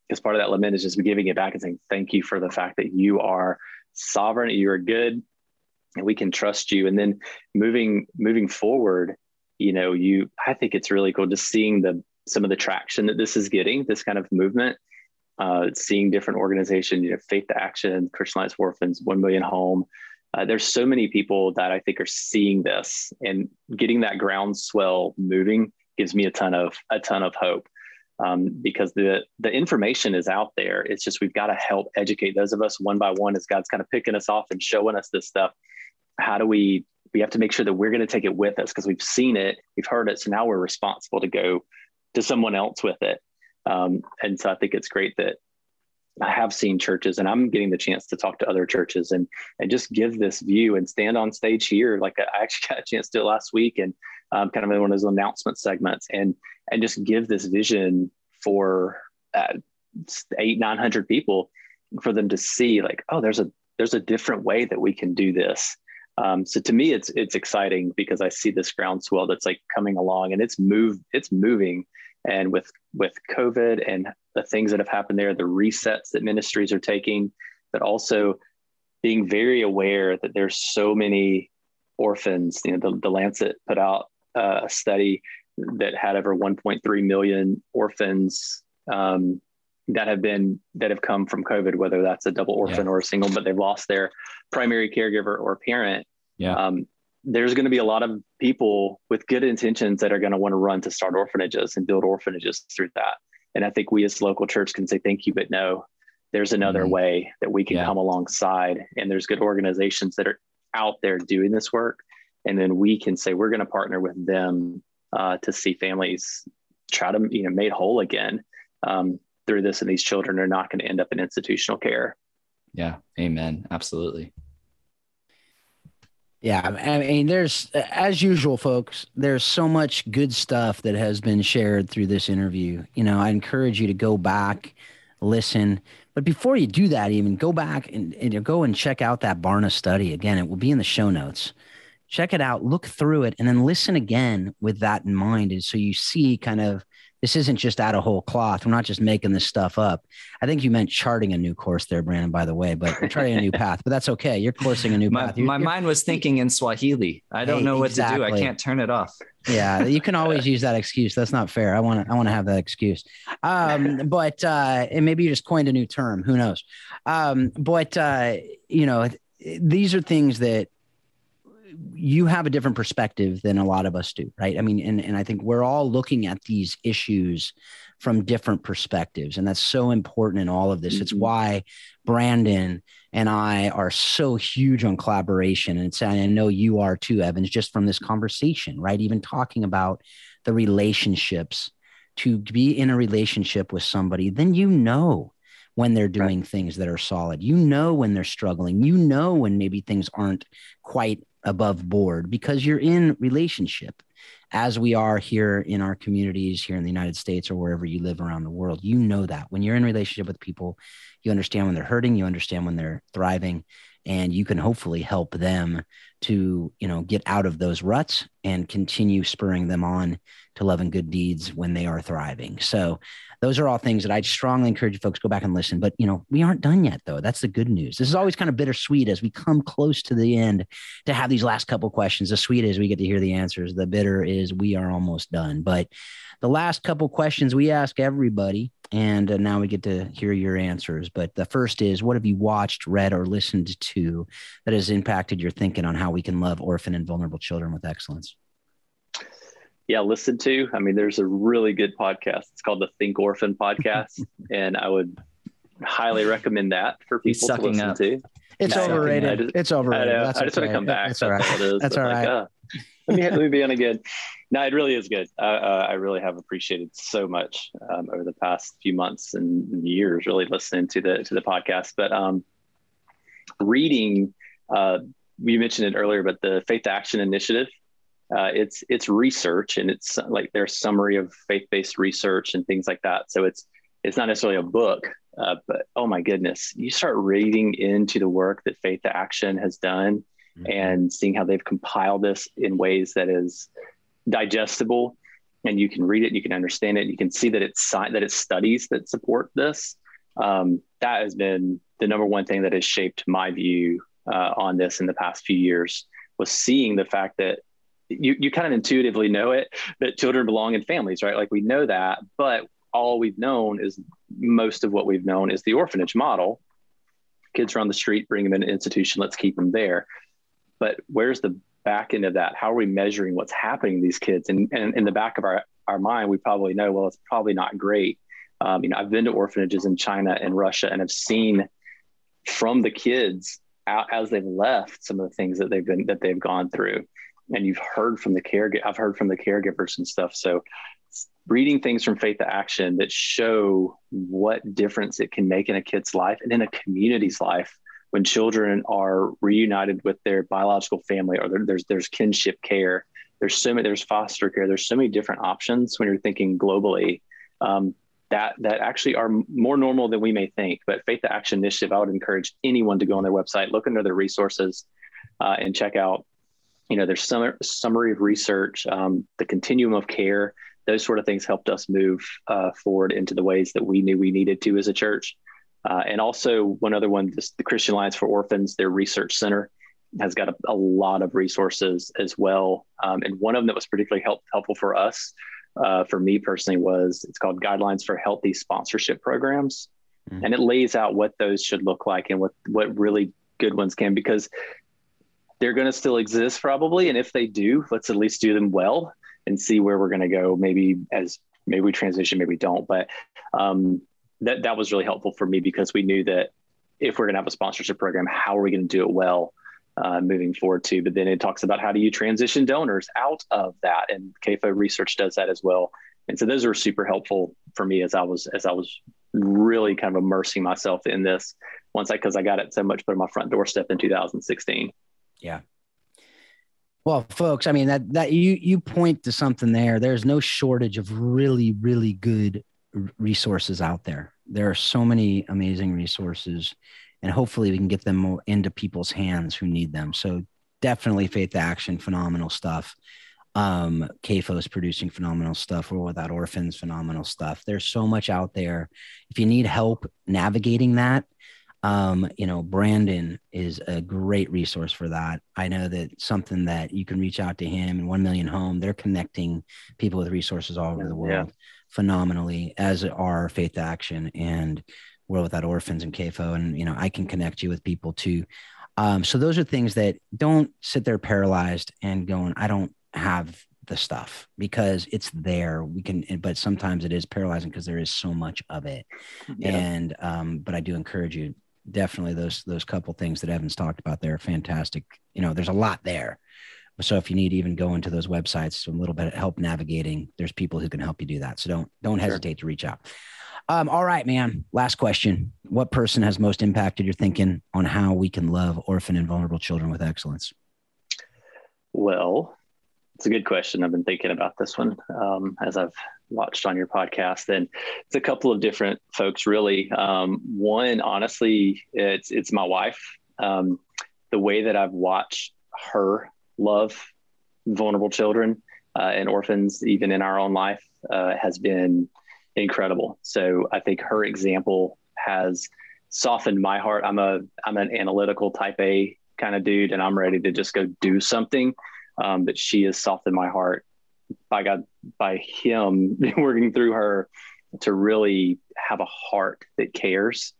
Because part of that lament is just giving it back and saying, thank you for the fact that you are sovereign, you are good, and we can trust you. And then moving, moving forward, you know, you, I think it's really cool just seeing the, some of the traction that this is getting, this kind of movement, uh, seeing different organizations, you know, Faith to Action, Christian for Orphans, 1 Million Home, uh, there's so many people that I think are seeing this and getting that groundswell moving gives me a ton of a ton of hope um, because the the information is out there. It's just we've got to help educate those of us one by one as God's kind of picking us off and showing us this stuff. How do we we have to make sure that we're going to take it with us because we've seen it, we've heard it, so now we're responsible to go to someone else with it. Um, and so I think it's great that I have seen churches and I'm getting the chance to talk to other churches and and just give this view and stand on stage here. Like I actually got a chance to last week and um, kind of in one of those announcement segments and and just give this vision for uh, eight nine hundred people for them to see like oh there's a there's a different way that we can do this. Um, so to me it's it's exciting because I see this groundswell that's like coming along and it's move it's moving and with with COVID and the things that have happened there, the resets that ministries are taking, but also being very aware that there's so many orphans. You know, the, the Lancet put out uh, a study that had over 1.3 million orphans um, that have been that have come from COVID, whether that's a double orphan yeah. or a single, but they've lost their primary caregiver or parent. Yeah. Um, there's going to be a lot of people with good intentions that are going to want to run to start orphanages and build orphanages through that. And I think we as local church can say thank you, but no, there's another mm-hmm. way that we can yeah. come alongside. And there's good organizations that are out there doing this work. And then we can say we're going to partner with them uh, to see families try to, you know, made whole again um, through this. And these children are not going to end up in institutional care. Yeah. Amen. Absolutely. Yeah, I mean, there's as usual, folks. There's so much good stuff that has been shared through this interview. You know, I encourage you to go back, listen. But before you do that, even go back and, and go and check out that Barna study again. It will be in the show notes. Check it out, look through it, and then listen again with that in mind, and so you see kind of this isn't just out of whole cloth. We're not just making this stuff up. I think you meant charting a new course there, Brandon, by the way, but charting a new path, but that's okay. You're coursing a new my, path. You're, my you're, mind was thinking in Swahili. I don't hey, know what exactly. to do. I can't turn it off. Yeah. You can always use that excuse. That's not fair. I want to, I want to have that excuse. Um, but, uh, and maybe you just coined a new term, who knows? Um, but, uh, you know, these are things that you have a different perspective than a lot of us do, right? I mean, and, and I think we're all looking at these issues from different perspectives. And that's so important in all of this. Mm-hmm. It's why Brandon and I are so huge on collaboration. And it's, I know you are too, Evans, just from this conversation, right? Even talking about the relationships to be in a relationship with somebody, then you know when they're doing right. things that are solid. You know when they're struggling. You know when maybe things aren't quite above board because you're in relationship as we are here in our communities here in the United States or wherever you live around the world. You know that when you're in relationship with people, you understand when they're hurting, you understand when they're thriving, and you can hopefully help them to you know get out of those ruts and continue spurring them on to love and good deeds when they are thriving. So those are all things that i strongly encourage folks go back and listen. But you know we aren't done yet though. That's the good news. This is always kind of bittersweet as we come close to the end to have these last couple questions. The sweet is we get to hear the answers. The bitter is we are almost done. But the last couple questions we ask everybody and uh, now we get to hear your answers. But the first is what have you watched, read, or listened to that has impacted your thinking on how we can love orphan and vulnerable children with excellence? Yeah, listen to. I mean, there's a really good podcast. It's called the Think Orphan podcast. and I would highly recommend that for people to listen up. to. It's overrated. Just, it's overrated. I, I just okay. want to come back. That's, That's all right. all it is. That's all right. Like, uh, let me let me be on again. No, it really is good. Uh, uh, I really have appreciated so much um, over the past few months and years, really listening to the to the podcast. But um, reading, you mentioned it earlier, but the Faith Action Initiative. Uh, it's it's research and it's like their summary of faith based research and things like that. So it's it's not necessarily a book, uh, but oh my goodness, you start reading into the work that Faith Action has done mm-hmm. and seeing how they've compiled this in ways that is digestible and you can read it, you can understand it, you can see that it's that it's studies that support this. Um, that has been the number one thing that has shaped my view uh, on this in the past few years was seeing the fact that you, you kind of intuitively know it that children belong in families, right? Like we know that, but all we've known is most of what we've known is the orphanage model. Kids are on the street, bring them in an institution, let's keep them there but where's the back end of that? How are we measuring what's happening to these kids? And, and in the back of our, our mind, we probably know, well, it's probably not great. Um, you know, I've been to orphanages in China and Russia and have seen from the kids as they've left some of the things that they've been that they've gone through. And you've heard from the caregiver, I've heard from the caregivers and stuff. So reading things from faith to action that show what difference it can make in a kid's life and in a community's life when children are reunited with their biological family or there's there's kinship care there's so many there's foster care there's so many different options when you're thinking globally um, that that actually are more normal than we may think but faith to action initiative i would encourage anyone to go on their website look under their resources uh, and check out you know there's some summary of research um, the continuum of care those sort of things helped us move uh, forward into the ways that we knew we needed to as a church uh, and also one other one, this, the Christian Alliance for Orphans, their research center has got a, a lot of resources as well. Um, and one of them that was particularly help, helpful for us, uh, for me personally, was it's called Guidelines for Healthy Sponsorship Programs. Mm-hmm. And it lays out what those should look like and what, what really good ones can, because they're going to still exist probably. And if they do, let's at least do them well and see where we're going to go. Maybe as maybe we transition, maybe we don't. But um, that that was really helpful for me because we knew that if we're going to have a sponsorship program, how are we going to do it well uh, moving forward too? But then it talks about how do you transition donors out of that, and CAFO research does that as well. And so those are super helpful for me as I was as I was really kind of immersing myself in this once I because I got it so much put on my front doorstep in 2016. Yeah. Well, folks, I mean that that you you point to something there. There's no shortage of really really good resources out there. There are so many amazing resources, and hopefully we can get them more into people's hands who need them. So definitely Faith to Action, phenomenal stuff. Um, CAFO is producing phenomenal stuff. World Without Orphans, phenomenal stuff. There's so much out there. If you need help navigating that, um, you know, Brandon is a great resource for that. I know that something that you can reach out to him and 1 million home, they're connecting people with resources all over the world. Yeah phenomenally, as are Faith Action and World Without Orphans and CAFO. And, you know, I can connect you with people too. Um, so those are things that don't sit there paralyzed and going, I don't have the stuff because it's there. We can, but sometimes it is paralyzing because there is so much of it. Yeah. And, um, but I do encourage you definitely those, those couple things that Evan's talked about there are fantastic. You know, there's a lot there so if you need to even go into those websites, a little bit of help navigating, there's people who can help you do that. So don't don't sure. hesitate to reach out. Um, all right, man. Last question. What person has most impacted your thinking on how we can love orphan and vulnerable children with excellence? Well, it's a good question. I've been thinking about this one um, as I've watched on your podcast, and it's a couple of different folks. Really, um, one honestly, it's it's my wife. Um, the way that I've watched her love vulnerable children uh, and orphans, even in our own life, uh, has been incredible. So I think her example has softened my heart. I'm a I'm an analytical type A kind of dude, and I'm ready to just go do something. Um, but she has softened my heart by God, by Him working through her to really have a heart that cares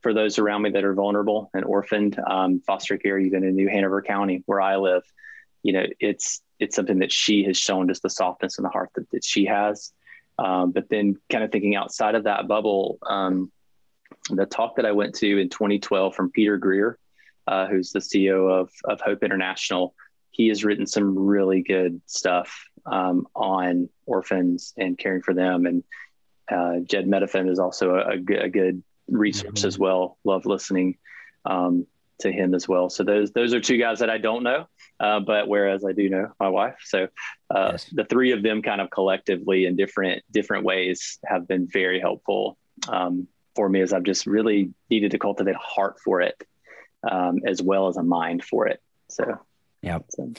for those around me that are vulnerable and orphaned. Um, foster care, even in New Hanover County, where I live, you know, it's it's something that she has shown just the softness and the heart that, that she has. Um, but then, kind of thinking outside of that bubble, um, the talk that I went to in 2012 from Peter Greer, uh, who's the CEO of, of Hope International, he has written some really good stuff um, on orphans and caring for them. And uh, Jed Medefind is also a, a, good resource mm-hmm. as well. Love listening um, to him as well. So those those are two guys that I don't know, uh, but whereas I do know my wife. So uh, yes. the three of them kind of collectively in different different ways have been very helpful um, for me as I've just really needed to cultivate a heart for it um, as well as a mind for it. So, yep. So,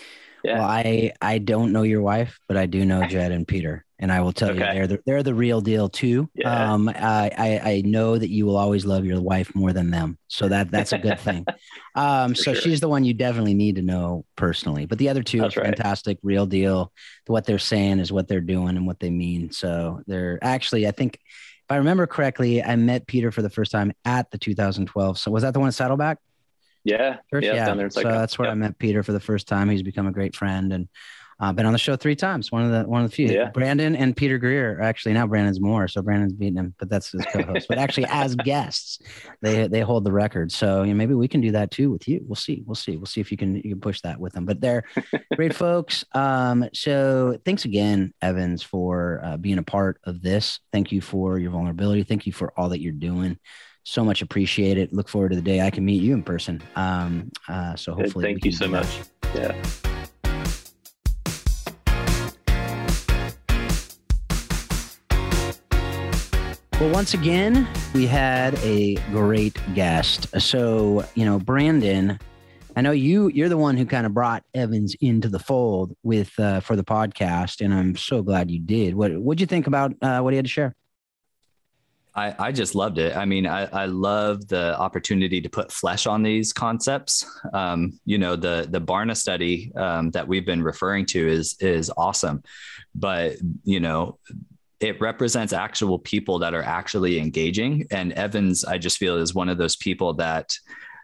yeah. Well, I I don't know your wife, but I do know Jed and Peter, and I will tell okay. you they're the, they're the real deal too. Yeah. Um, I, I, I know that you will always love your wife more than them, so that that's a good thing. Um, so sure. she's the one you definitely need to know personally, but the other two that's are fantastic, right. real deal. What they're saying is what they're doing and what they mean. So they're actually, I think if I remember correctly, I met Peter for the first time at the 2012. So was that the one at Saddleback? Yeah, Church? yeah. yeah. so that's where I met Peter for the first time. He's become a great friend, and uh, been on the show three times. One of the one of the few. Yeah. Brandon and Peter Greer. Actually, now Brandon's more, so Brandon's beating him, but that's his co-host. but actually, as guests, they they hold the record. So you know, maybe we can do that too with you. We'll see. We'll see. We'll see if you can you can push that with them. But they're great folks. Um, so thanks again, Evans, for uh, being a part of this. Thank you for your vulnerability. Thank you for all that you're doing so much appreciate it. Look forward to the day I can meet you in person. Um, uh, so hopefully, thank you so much. Yeah. Well, once again, we had a great guest. So, you know, Brandon, I know you you're the one who kind of brought Evans into the fold with uh, for the podcast, and I'm so glad you did. What what'd you think about uh, what he had to share? I, I just loved it. I mean, I, I love the opportunity to put flesh on these concepts. Um, you know, the the Barna study um, that we've been referring to is is awesome, but you know, it represents actual people that are actually engaging. And Evans, I just feel, is one of those people that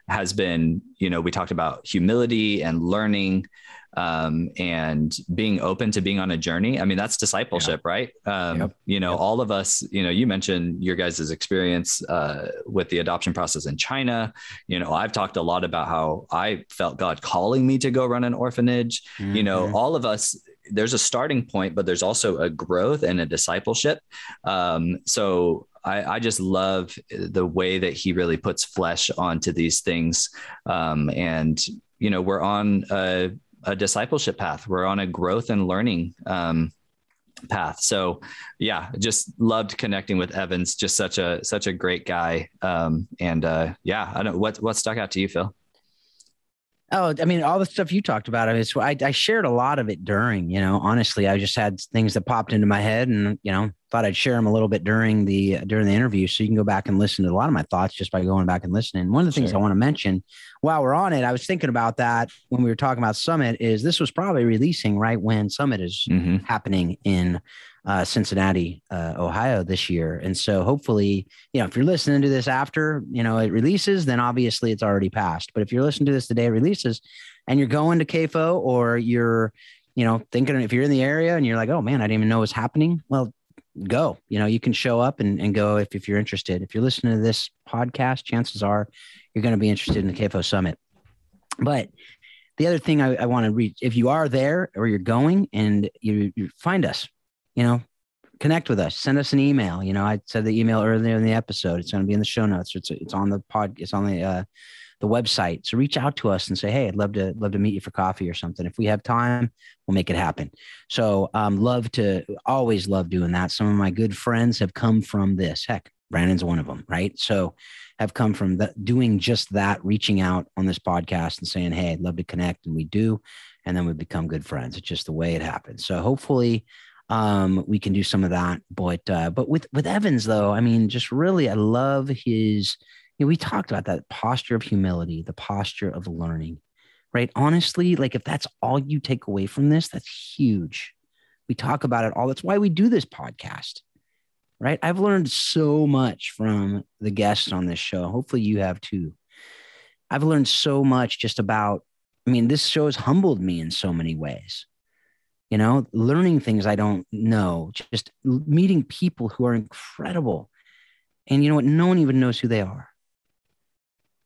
has been, you know, we talked about humility and learning um, and being open to being on a journey. I mean, that's discipleship, yeah. right? Um, yep. You know, yep. all of us, you know, you mentioned your guys' experience uh, with the adoption process in China. You know, I've talked a lot about how I felt God calling me to go run an orphanage. Mm-hmm. You know, mm-hmm. all of us, there's a starting point, but there's also a growth and a discipleship. Um, so I, I, just love the way that he really puts flesh onto these things. Um, and, you know, we're on a, a, discipleship path, we're on a growth and learning um, path. So yeah, just loved connecting with Evans, just such a, such a great guy. Um, and uh, yeah, I don't, what, what stuck out to you, Phil? Oh, I mean, all the stuff you talked about. I mean, I, I shared a lot of it during, you know, honestly, I just had things that popped into my head and, you know, thought I'd share them a little bit during the, during the interview. So you can go back and listen to a lot of my thoughts just by going back and listening. One of the things sure. I want to mention while we're on it, I was thinking about that when we were talking about Summit is this was probably releasing right when Summit is mm-hmm. happening in uh, Cincinnati, uh, Ohio this year. And so hopefully, you know, if you're listening to this after, you know, it releases, then obviously it's already passed. But if you're listening to this the day it releases and you're going to CAFO or you're, you know, thinking if you're in the area and you're like, oh man, I didn't even know it was happening. Well, go, you know, you can show up and, and go if, if you're interested. If you're listening to this podcast, chances are you're going to be interested in the CAFO summit. But the other thing I, I want to reach, if you are there or you're going and you, you find us, you know, connect with us. Send us an email. You know, I said the email earlier in the episode. It's going to be in the show notes. It's it's on the pod. It's on the uh, the website. So reach out to us and say, hey, I'd love to love to meet you for coffee or something. If we have time, we'll make it happen. So um, love to always love doing that. Some of my good friends have come from this. Heck, Brandon's one of them, right? So have come from that, doing just that, reaching out on this podcast and saying, Hey, I'd love to connect. And we do. And then we become good friends. It's just the way it happens. So hopefully um, we can do some of that. But, uh, but with, with Evans though, I mean, just really, I love his, know, we talked about that posture of humility, the posture of learning, right? Honestly, like if that's all you take away from this, that's huge. We talk about it all. That's why we do this podcast right? I've learned so much from the guests on this show. Hopefully, you have too. I've learned so much just about, I mean, this show has humbled me in so many ways. You know, learning things I don't know, just meeting people who are incredible. And you know what? No one even knows who they are.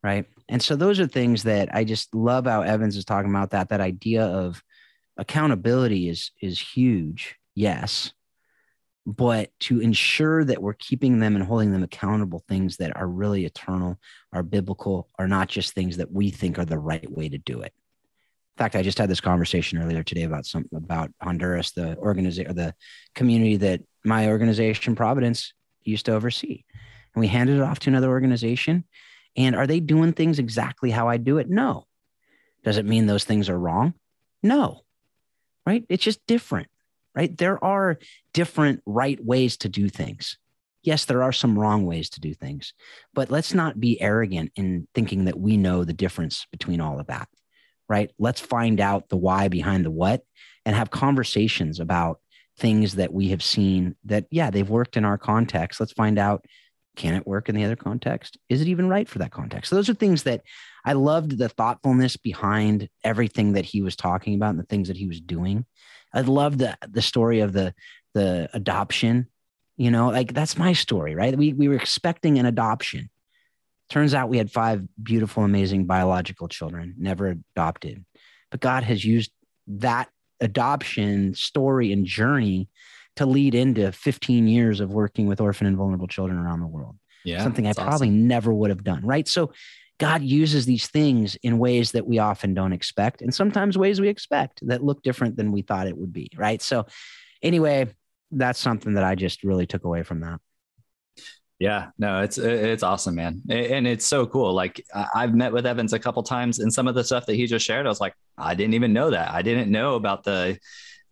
Right. And so those are things that I just love how Evans is talking about that, that idea of accountability is is huge. Yes but to ensure that we're keeping them and holding them accountable things that are really eternal are biblical are not just things that we think are the right way to do it in fact i just had this conversation earlier today about something about honduras the organization the community that my organization providence used to oversee and we handed it off to another organization and are they doing things exactly how i do it no does it mean those things are wrong no right it's just different right? There are different right ways to do things. Yes, there are some wrong ways to do things, but let's not be arrogant in thinking that we know the difference between all of that, right? Let's find out the why behind the what and have conversations about things that we have seen that, yeah, they've worked in our context. Let's find out can it work in the other context? Is it even right for that context? So those are things that I loved the thoughtfulness behind everything that he was talking about and the things that he was doing. I love the the story of the the adoption. You know, like that's my story, right? We we were expecting an adoption. Turns out we had five beautiful, amazing biological children, never adopted. But God has used that adoption story and journey to lead into 15 years of working with orphan and vulnerable children around the world. Yeah. Something I probably awesome. never would have done. Right. So God uses these things in ways that we often don't expect, and sometimes ways we expect that look different than we thought it would be. Right. So, anyway, that's something that I just really took away from that. Yeah, no, it's it's awesome, man, and it's so cool. Like I've met with Evans a couple times, and some of the stuff that he just shared, I was like, I didn't even know that. I didn't know about the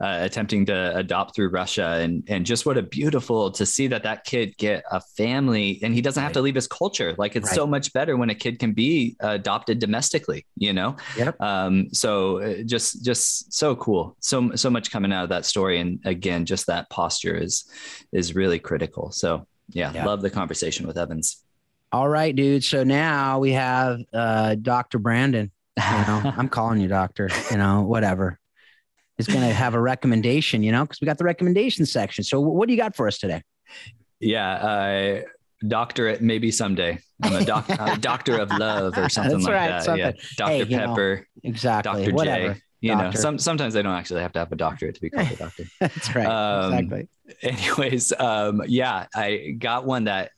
uh, attempting to adopt through Russia, and and just what a beautiful to see that that kid get a family, and he doesn't right. have to leave his culture. Like it's right. so much better when a kid can be adopted domestically, you know. Yep. Um. So uh, just just so cool. So so much coming out of that story, and again, just that posture is is really critical. So yeah, yep. love the conversation with Evans. All right, dude. So now we have uh, Dr. Brandon. You know, I'm calling you doctor, you know, whatever is going to have a recommendation, you know, because we got the recommendation section. So, what do you got for us today? Yeah, uh, doctorate maybe someday. I'm a, doc- a doctor of love or something That's like right, that. Something. Yeah, Dr. Hey, Pepper, know, exactly. Dr. Whatever. J. You doctor. know, some sometimes they don't actually have to have a doctorate to be called a doctor. That's right. Um, exactly. Anyways, um, yeah, I got one that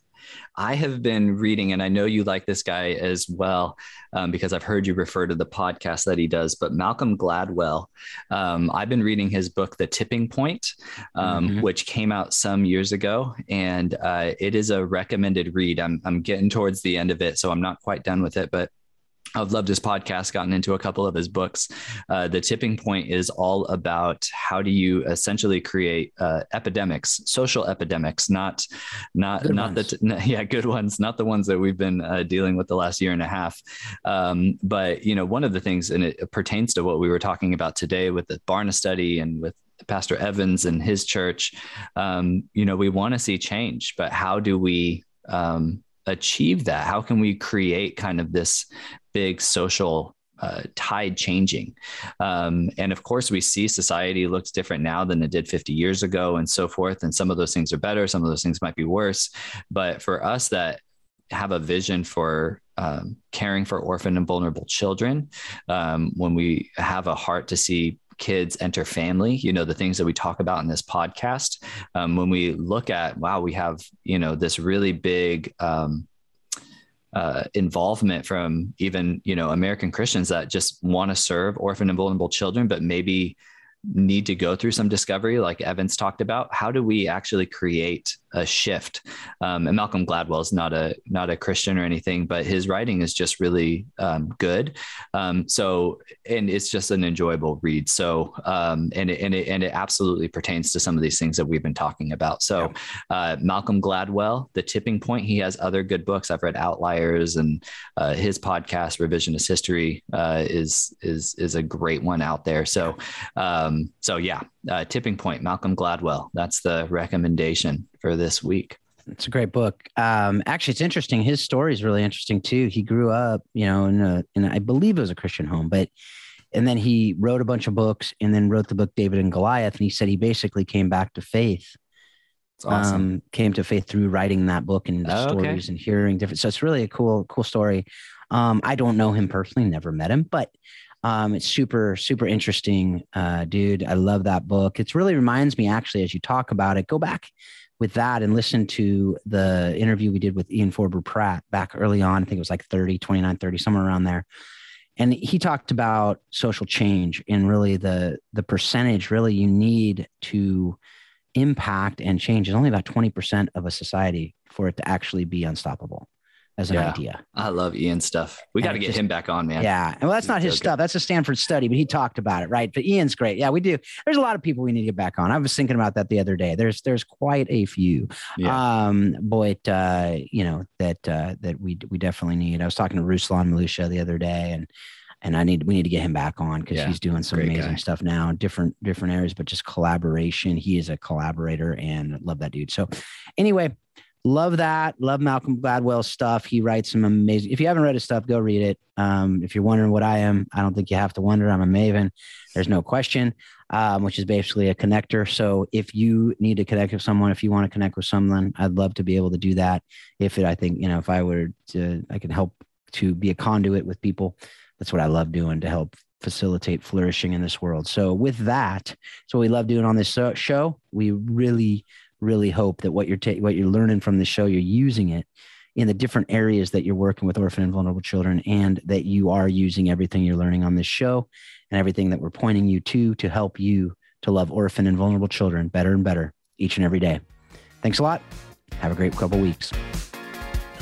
I have been reading, and I know you like this guy as well um, because I've heard you refer to the podcast that he does. But Malcolm Gladwell, um, I've been reading his book, The Tipping Point, um, mm-hmm. which came out some years ago, and uh, it is a recommended read. I'm I'm getting towards the end of it, so I'm not quite done with it, but I've loved his podcast, gotten into a couple of his books. Uh, the tipping point is all about how do you essentially create uh, epidemics, social epidemics, not not good not ones. the yeah good ones, not the ones that we've been uh, dealing with the last year and a half. Um, but you know, one of the things, and it pertains to what we were talking about today with the Barna study and with Pastor Evans and his church. Um, you know, we want to see change, but how do we um, achieve that? How can we create kind of this big social uh, tide changing. Um, and of course, we see society looks different now than it did 50 years ago and so forth. And some of those things are better, some of those things might be worse. But for us that have a vision for um, caring for orphan and vulnerable children, um, when we have a heart to see kids enter family you know the things that we talk about in this podcast um, when we look at wow we have you know this really big um, uh, involvement from even you know American Christians that just want to serve orphan and vulnerable children, but maybe need to go through some discovery, like Evans talked about, how do we actually create a shift? Um, and Malcolm Gladwell is not a not a Christian or anything, but his writing is just really um, good. Um, so, and it's just an enjoyable read. So, um, and it, and it and it absolutely pertains to some of these things that we've been talking about. So, uh, Malcolm Gladwell, The Tipping Point. He has other good books. I've read Outliers, and uh, his podcast Revisionist History uh, is is is a great one out there. So, um, so yeah, uh, Tipping Point, Malcolm Gladwell. That's the recommendation for this week. It's a great book. Um, actually, it's interesting. His story is really interesting too. He grew up, you know, in a, in a, I believe it was a Christian home, but and then he wrote a bunch of books and then wrote the book David and Goliath. And he said he basically came back to faith. It's awesome. Um, came to faith through writing that book and the Oh, okay. stories and hearing different. So it's really a cool, cool story. Um, I don't know him personally, never met him, but um, it's super, super interesting, uh, dude. I love that book. It really reminds me, actually, as you talk about it, go back with that and listen to the interview we did with Ian Forber Pratt back early on. I think it was like 30, 29, 30, somewhere around there. And he talked about social change and really the the percentage really you need to impact and change is only about 20% of a society for it to actually be unstoppable as an Yeah. idea. I love Ian's stuff. We got to get just- him back on, man. Yeah. And well, that's not his stuff. That's a Stanford study, but he talked about it, right? But Ian's great. Yeah, we do. There's a lot of people we need to get back on. I was thinking about that the other day. There's there's quite a few. Yeah. Um, but uh, you know, that uh that we we definitely need. I was talking to Ruslan Maliuta the other day and and I need we need to get him back on because Yeah, he's doing some amazing guy. stuff now, in different different areas, but just collaboration. He is a collaborator and love that dude. So anyway, love that. Love Malcolm Gladwell's stuff. He writes some amazing. If you haven't read his stuff, go read it. Um, if you're wondering what I am, I don't think you have to wonder. I'm a maven. There's no question. Um, which is basically a connector. So if you need to connect with someone, if you want to connect with someone, I'd love to be able to do that. If it, I think, you know, if I were to, I can help to be a conduit with people. That's what I love doing to help facilitate flourishing in this world. So with that, that's what we love doing on this show. We really, really hope that what you're ta- what you're learning from the show, you're using it in the different areas that you're working with orphan and vulnerable children, and that you are using everything you're learning on this show and everything that we're pointing you to to help you to love orphan and vulnerable children better and better each and every day. Thanks a lot. Have a great couple weeks.